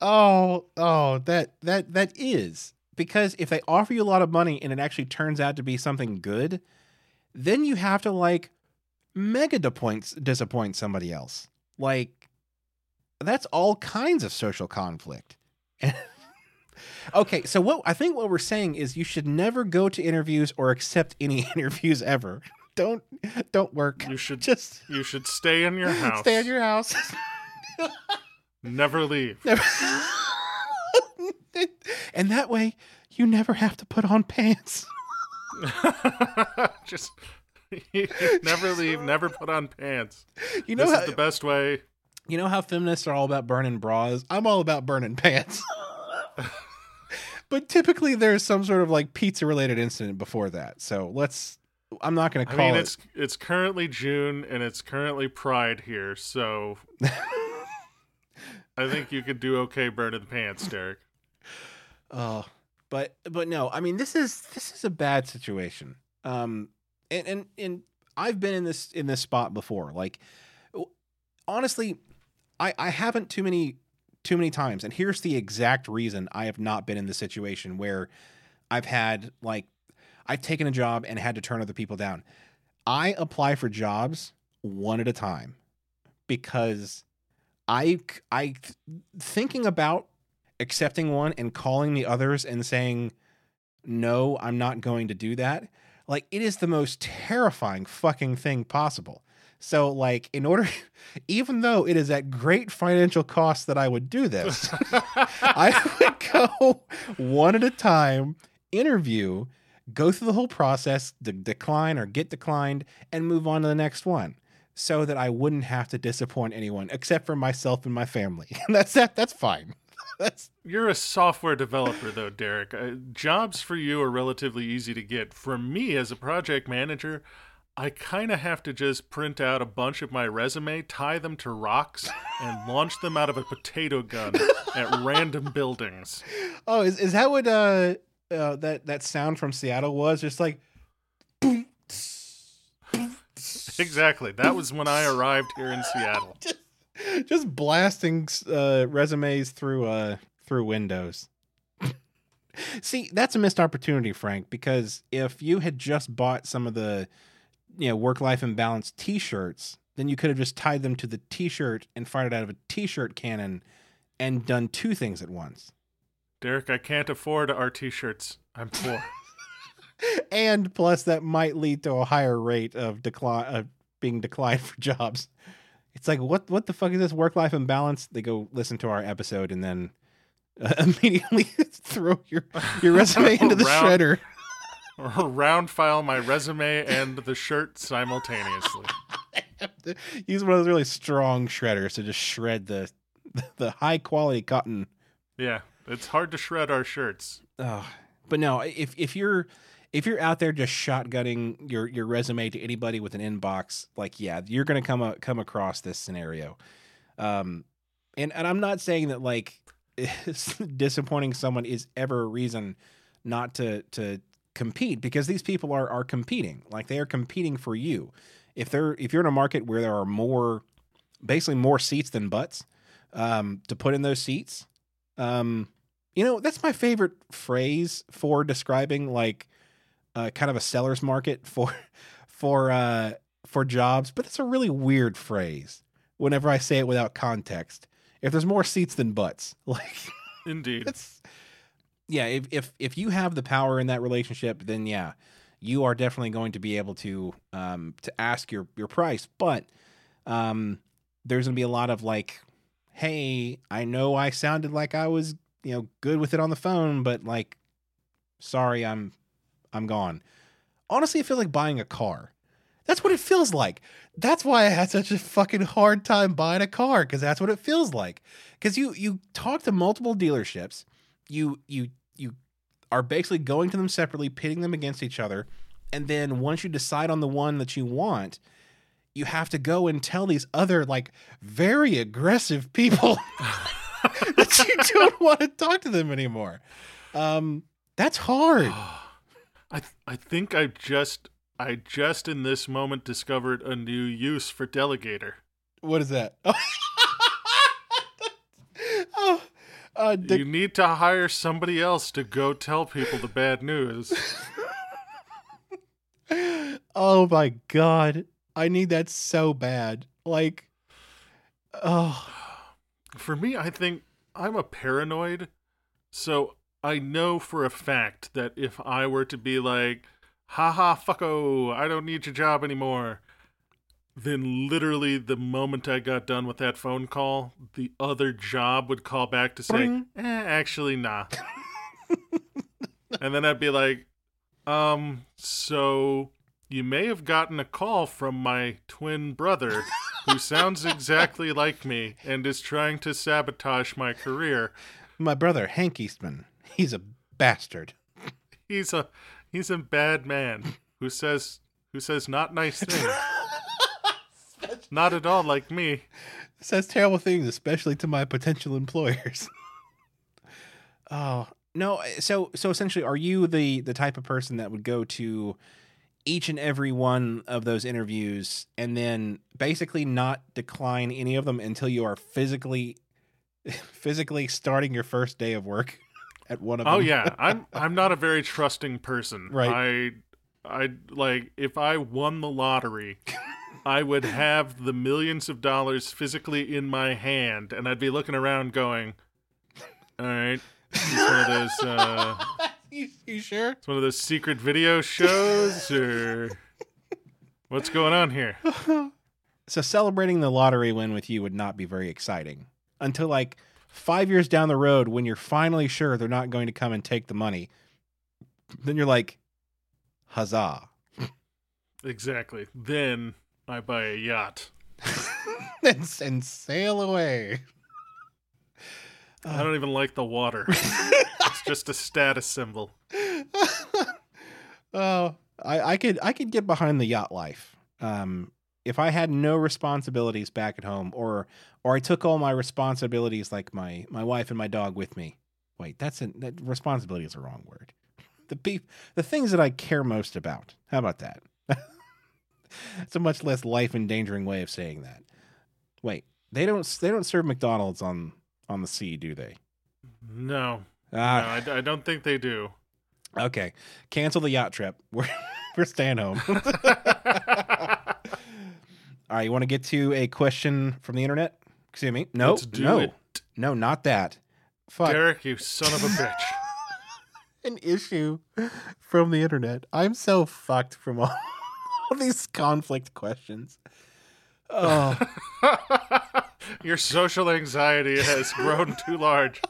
Oh, oh, that that that is because if they offer you a lot of money and it actually turns out to be something good, then you have to like mega disappoint disappoint somebody else. Like that's all kinds of social conflict. okay, so what I think what we're saying is you should never go to interviews or accept any interviews ever. Don't don't work. You should Just you should stay in your house. stay in your house. Never leave. Never- and that way, you never have to put on pants. Just never leave. Never put on pants. You know this how is the best way. you know how feminists are all about burning bras. I'm all about burning pants. but typically, there's some sort of like pizza related incident before that. So let's. I'm not going to call I mean, it. it's it's currently June and it's currently Pride here, so I think you could do okay burning pants, Derek. Oh, but but no, I mean this is this is a bad situation. Um, and and and I've been in this in this spot before. Like, honestly, I I haven't too many too many times. And here's the exact reason I have not been in the situation where I've had like I've taken a job and had to turn other people down. I apply for jobs one at a time because I I thinking about accepting one and calling the others and saying no, I'm not going to do that. Like it is the most terrifying fucking thing possible. So like in order even though it is at great financial cost that I would do this, I would go one at a time, interview, go through the whole process, de- decline or get declined, and move on to the next one, so that I wouldn't have to disappoint anyone except for myself and my family. And that's that. That's fine. That's You're a software developer, though, Derek. Uh, jobs for you are relatively easy to get. For me, as a project manager, I kind of have to just print out a bunch of my resume, tie them to rocks, and launch them out of a potato gun at random buildings. oh, is is that what uh, uh that that sound from Seattle was? Just like boom. boom. Exactly. That was when I arrived here in Seattle. just, blasting uh, resumes through uh through windows. See, that's a missed opportunity, Frank, because if you had just bought some of the you know, work life imbalance t-shirts, then you could have just tied them to the t-shirt and fired it out of a t-shirt cannon and done two things at once. Derek, I can't afford our t shirts. I'm poor. and plus that might lead to a higher rate of decline of being declined for jobs. It's like what what the fuck is this work life imbalance? They go listen to our episode and then uh, immediately throw your your resume into the Round- shredder. Round file my resume and the shirt simultaneously. Use one of those really strong shredders to just shred the the high quality cotton Yeah, it's hard to shred our shirts. Oh, but no, if if you're if you're out there just shotgunning your your resume to anybody with an inbox, like yeah, you're gonna come a, come across this scenario. Um, and and I'm not saying that like disappointing someone is ever a reason not to to compete because these people are are competing, like they are competing for you. If they're if you're in a market where there are more, basically more seats than butts, um, to put in those seats, um, you know, that's my favorite phrase for describing like uh, kind of a seller's market for for uh, for jobs, but it's a really weird phrase whenever I say it without context. If there's more seats than butts, like Indeed. it's yeah, if if if you have the power in that relationship, then yeah, you are definitely going to be able to um to ask your your price, but um there's going to be a lot of like hey, I know I sounded like I was, you know, good with it on the phone, but like sorry, I'm I'm gone. honestly, it feels like buying a car. That's what it feels like. That's why I had such a fucking hard time buying a car because that's what it feels like. Because you you talk to multiple dealerships, you you you are basically going to them separately, pitting them against each other, and then once you decide on the one that you want, you have to go and tell these other like very aggressive people that you don't want to talk to them anymore. Um, that's hard. I th- I think I just I just in this moment discovered a new use for delegator. What is that? oh, uh, you need to hire somebody else to go tell people the bad news. oh my god, I need that so bad. Like, oh, For me, I think I'm a paranoid, so I know for a fact that if I were to be like, haha, fucko, I don't need your job anymore, then literally the moment I got done with that phone call, the other job would call back to say, eh, actually, nah. and then I'd be like, um, so you may have gotten a call from my twin brother who sounds exactly like me and is trying to sabotage my career. my brother Hank Eastman. He's a bastard. He's a he's a bad man who says who says not nice things. not at all like me. says terrible things, especially to my potential employers. oh no! So so essentially, are you the the type of person that would go to each and every one of those interviews and then basically not decline any of them until you are physically physically starting your first day of work at one of them? Oh yeah, I'm I'm not a very trusting person. Right. I I like if I won the lottery, I would have the millions of dollars physically in my hand, and I'd be looking around going, "All right, it's one of those uh, you, you sure? it's one of those secret video shows, or what's going on here?" So celebrating the lottery win with you would not be very exciting until like five years down the road when you're finally sure they're not going to come and take the money. Then you're like, huzzah. Exactly. Then I buy a yacht. and, and sail away. I don't even like the water. it's just a status symbol. oh, I, I could I could get behind the yacht life. Um, if I had no responsibilities back at home, or or I took all my responsibilities, like my my wife and my dog, with me. Wait, that's a that responsibility is a wrong word. The pe- the things that I care most about. How about that? it's a much less life endangering way of saying that. Wait, they don't they don't serve McDonald's on on the sea, do they? No, Ah, no, I, I don't think they do. okay. Cancel the yacht trip. We're we're staying home. All right, you want to get to a question from the internet? Excuse me. No, Let's do no, it. no, not that. Fuck. Derek, you son of a bitch. An issue from the internet. I'm so fucked from all, all these conflict questions. Oh, Your social anxiety has grown too large.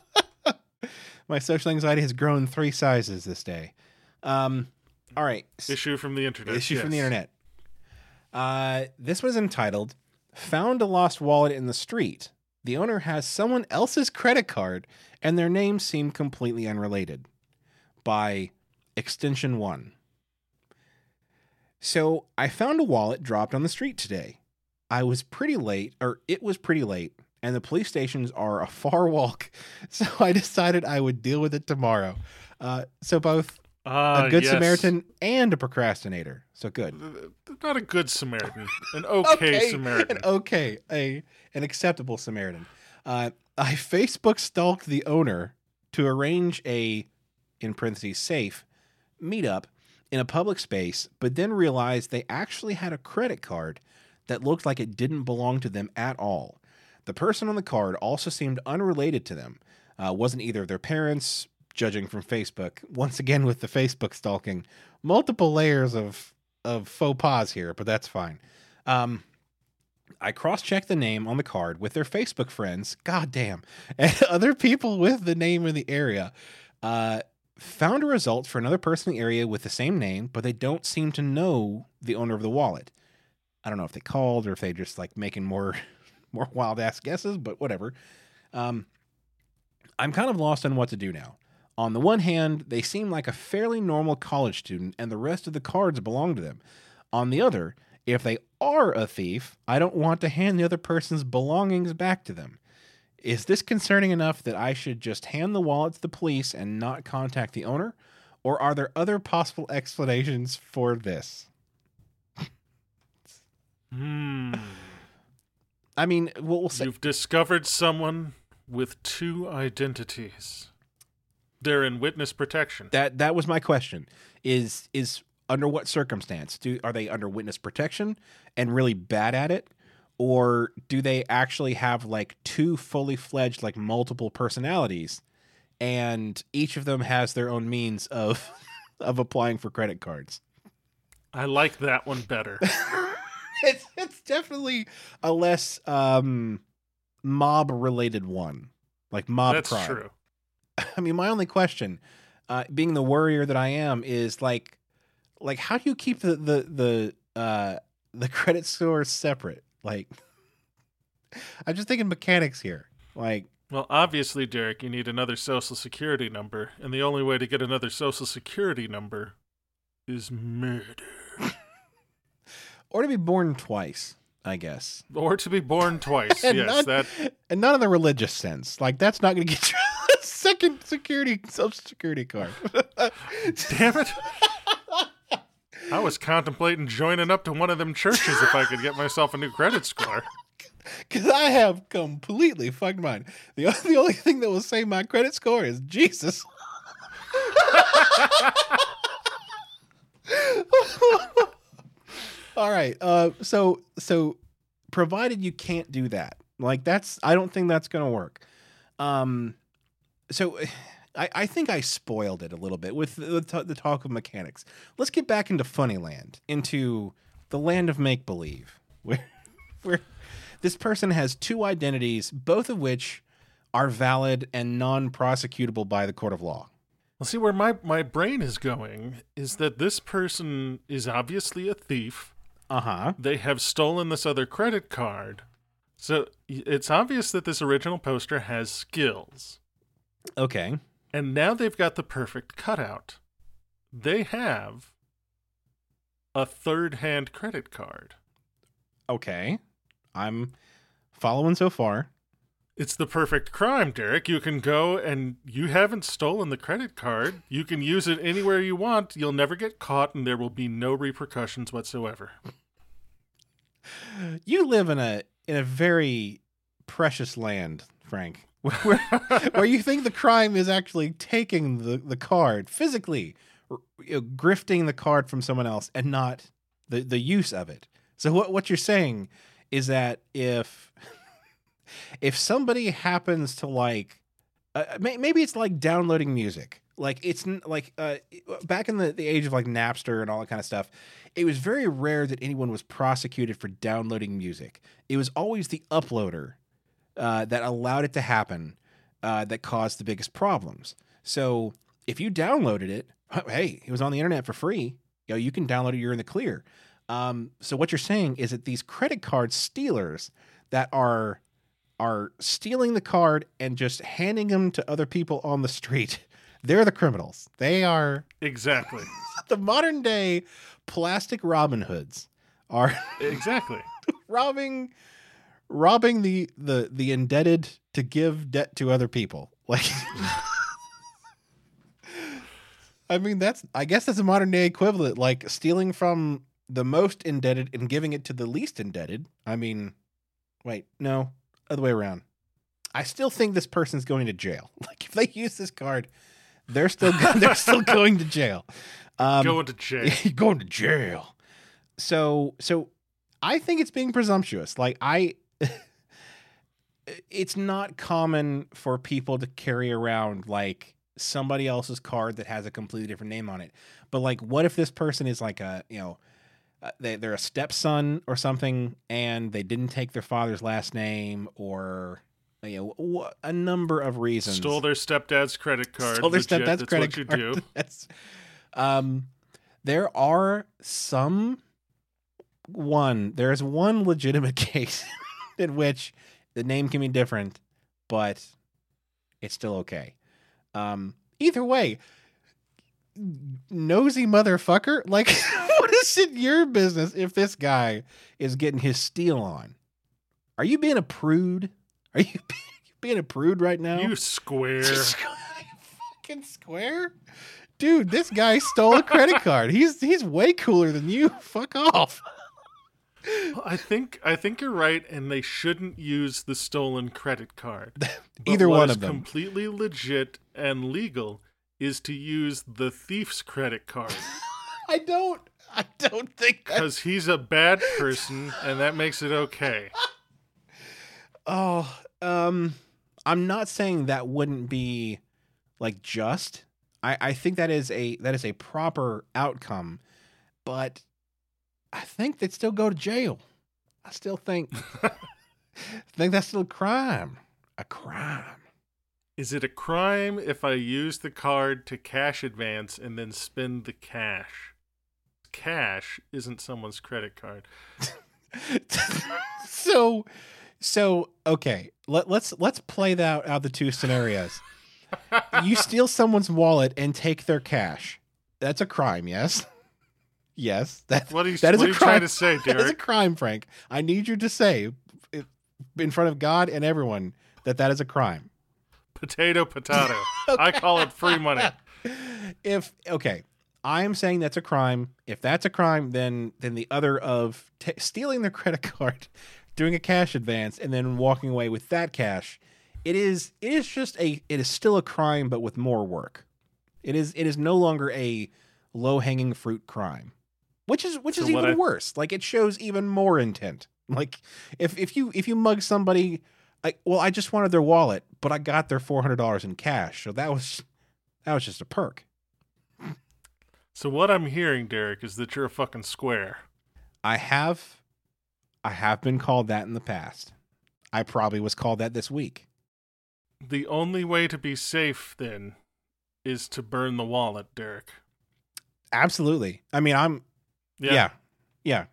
my social anxiety has grown three sizes this day. Um, all right. Issue from the internet. issue from the internet. Uh, this was entitled "Found a Lost Wallet in the Street." The owner has someone else's credit card, and their names seem completely unrelated. By Extension One. So I found a wallet dropped on the street today. I was pretty late, or it was pretty late, and the police stations are a far walk. So I decided I would deal with it tomorrow. Uh, so both Ah, a good yes. Samaritan and a procrastinator. So good. Not a good Samaritan. An okay, Samaritan. An okay, a an acceptable Samaritan. Uh, I Facebook stalked the owner to arrange a, in parentheses, safe meetup in a public space, but then realized they actually had a credit card that looked like it didn't belong to them at all. The person on the card also seemed unrelated to them. Uh, wasn't either of their parents, judging from Facebook. Once again, with the Facebook stalking, multiple layers of of faux pas here, but that's fine. Um, I cross checked the name on the card with their Facebook friends, goddamn, and other people with the name in the area. Uh, found a result for another person in the area with the same name, but they don't seem to know the owner of the wallet. I don't know if they called or if they just like making more more wild ass guesses, but whatever. Um, I'm kind of lost on what to do now. On the one hand, they seem like a fairly normal college student, and the rest of the cards belong to them. On the other, if they are a thief, I don't want to hand the other person's belongings back to them. Is this concerning enough that I should just hand the wallet to the police and not contact the owner? Or are there other possible explanations for this? Hmm. I mean, we'll, we'll say. You've discovered someone with two identities. They're in witness protection. That that was my question. Is is under what circumstance do are they under witness protection and really bad at it, or do they actually have like two fully fledged like multiple personalities, and each of them has their own means of of applying for credit cards? I like that one better. it's it's definitely a less um mob related one, like mob That's crime. true. I mean, my only question, uh, being the worrier that I am, is like, like how do you keep the the the uh, the credit scores separate? Like, I'm just thinking mechanics here. Like, Well, obviously, Derek, you need another social security number, and the only way to get another social security number is murder. or to be born twice, I guess, Or to be born twice. Yes, not- that and not in the religious sense. Like, that's not going to get you second security social security card. damn it. I was contemplating joining up to one of them churches if I could get myself a new credit score. Because I have completely fucked mine. The, the only thing that will save my credit score is Jesus. All right. Uh, so so provided you can't do that, like that's I don't think that's gonna work. Um, so I, I think I spoiled it a little bit with the, t- the talk of mechanics. Let's get back into Funnyland, into the land of make believe, where where this person has two identities, both of which are valid and non-prosecutable by the court of law. Well, see, where my, my brain is going is that this person is obviously a thief. Uh huh. They have stolen this other credit card. So it's obvious that this original poster has skills. Okay. And now they've got the perfect cutout. They have a third hand credit card. Okay. I'm following so far. It's the perfect crime, Derek. You can go and you haven't stolen the credit card. You can use it anywhere you want. You'll never get caught, and there will be no repercussions whatsoever. You live in a in a very precious land, Frank, where, where you think the crime is actually taking the, the card physically, you know, grifting the card from someone else, and not the, the use of it. So what what you're saying is that if if somebody happens to like uh, may, maybe it's like downloading music like it's like uh, back in the, the age of like napster and all that kind of stuff it was very rare that anyone was prosecuted for downloading music it was always the uploader uh, that allowed it to happen uh, that caused the biggest problems so if you downloaded it hey it was on the internet for free you know you can download it you're in the clear um, so what you're saying is that these credit card stealers that are are stealing the card and just handing them to other people on the street. They're the criminals. They are Exactly. the modern day plastic Robin Hoods are exactly. robbing robbing the the the indebted to give debt to other people. Like I mean that's I guess that's a modern day equivalent like stealing from the most indebted and giving it to the least indebted. I mean wait, no, other way around. I still think this person's going to jail. Like if they use this card, they're still they're still going to jail. Um, Going to jail. going to jail. So so I think it's being presumptuous. Like I it's not common for people to carry around like somebody else's card that has a completely different name on it. But like what if this person is like a, you know, uh, they they're a stepson or something and they didn't take their father's last name or you know, a number of reasons. Stole their stepdad's credit card. Stole their Legit, stepdad's that's credit what you card. do. That's, um, there are some. One, there is one legitimate case in which the name can be different, but it's still okay. Um, either way, nosy motherfucker. Like, what is it your business if this guy is getting his steal on? Are you being a prude? Are you being a prude right now? You square. fucking square, dude. This guy stole a credit card. He's he's way cooler than you. Fuck off. I think I think you're right, and they shouldn't use the stolen credit card. Either one of them. completely legit and legal is to use the thief's credit card I don't. I don't think because he's a bad person, and that makes it okay. Oh, um, I'm not saying that wouldn't be like just. I I think that is a that is a proper outcome, but I think they'd still go to jail. I still think. I think that's still a crime. A crime. Is it a crime if I use the card to cash advance and then spend the cash? Cash isn't someone's credit card. so so okay let, let's let's play that out the two scenarios you steal someone's wallet and take their cash that's a crime yes yes that, What are you, that is what a are you crime. trying to say, that is a crime frank. I need you to say in front of god and everyone that that is a crime. Potato, potato. I call it free money. if okay i'm saying that's a crime. If that's a crime then then the other of t- stealing their credit card doing a cash advance and then walking away with that cash it is it is just a it is still a crime but with more work. It is it is no longer a low hanging fruit crime which is which So is even I- worse like it shows even more intent like if if you if you mug somebody like well i just wanted their wallet but i got their $400 in cash so that was that was just a perk So what I'm hearing, Derek, is that you're a fucking square. I have I have been called that in the past. I probably was called that this week. The only way to be safe then is to burn the wallet, Derek. Absolutely. I mean, I'm yeah. Yeah.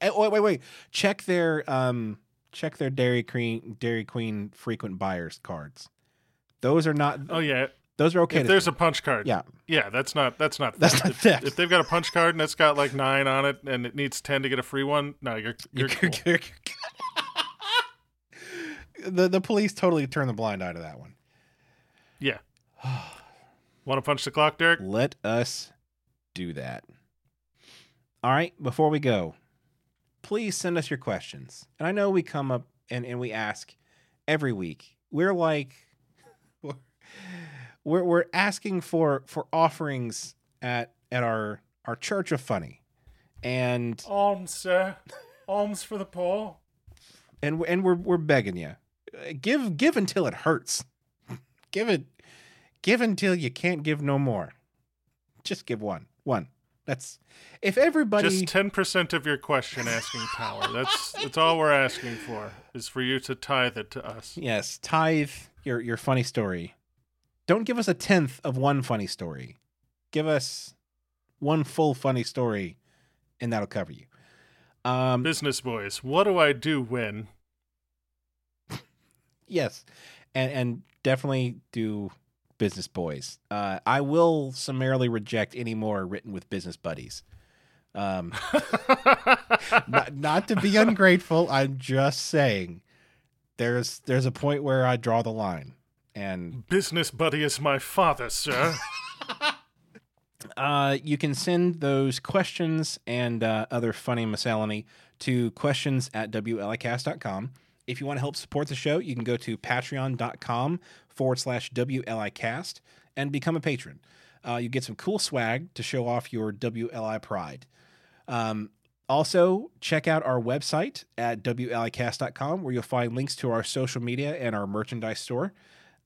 Eh, wait, wait, wait. Check their um check their Dairy Queen Dairy Queen frequent buyers cards. Those are not Oh yeah. those are okay. if there's a punch card. Yeah. Yeah, that's not that's not That's theft. not if, theft. if they've got a punch card and it's got like nine on it and it needs ten to get a free one, no, you're you're cool. the the police totally turn the blind eye to that one. Yeah. Want to punch the clock, Derek? Let us do that. All right, before we go, please send us your questions. And I know we come up and, and we ask every week. We're like we're we're asking for for offerings at at our our church of funny. And Alms, sir. Alms for the poor. and and we're we're begging you. Give give until it hurts. give it give until you can't give no more. Just give one. One. That's if everybody Just ten percent of your question asking power. That's that's all we're asking for is for you to tithe it to us. Yes, tithe your your funny story. Don't give us a tenth of one funny story. Give us one full funny story, and that'll cover you. Um, Business boys, what do I do when? yes, and and definitely do business boys. Uh, I will summarily reject any more written with business buddies. Um, not, not to be ungrateful. I'm just saying there's there's a point where I draw the line, and Business buddy is my father, sir. Uh, you can send those questions and uh, other funny miscellany to questions at WLIcast.com. If you want to help support the show, you can go to patreon.com forward slash WLIcast and become a patron. Uh, you get some cool swag to show off your WLI pride. Um, also, check out our website at WLIcast.com where you'll find links to our social media and our merchandise store.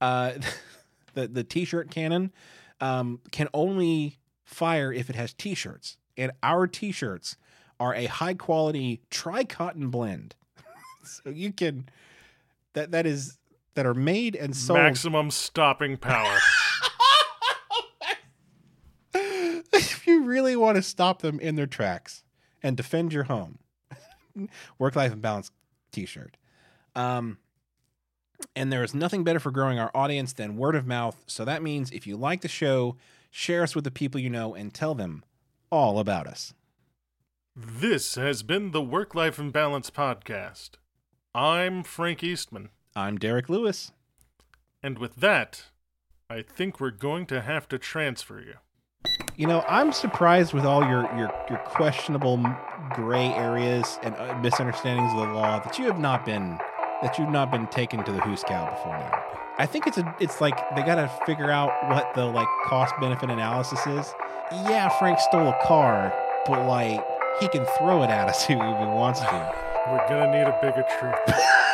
Uh, the, the t shirt cannon um, can only fire if it has t-shirts and our t-shirts are a high quality tri-cotton blend so you can that that is that are made and sold. Maximum stopping power. if you really want to stop them in their tracks and defend your home, work life and balance t-shirt. Um, and there is nothing better for growing our audience than word of mouth. So that means if you like the show, share us with the people you know and tell them all about us. This has been the Work Life and Balance Podcast. I'm Frank Eastman. I'm Derek Lewis. And with that, I think we're going to have to transfer you. You know, I'm surprised with all your your, your questionable gray areas and uh, misunderstandings of the law that you have not been that you've not been taken to the hoosegow before now. I think it's a it's like they got to figure out what the like cost benefit analysis is. Yeah, Frank stole a car, but like he can throw it at us if he wants to. We're gonna need a bigger tree.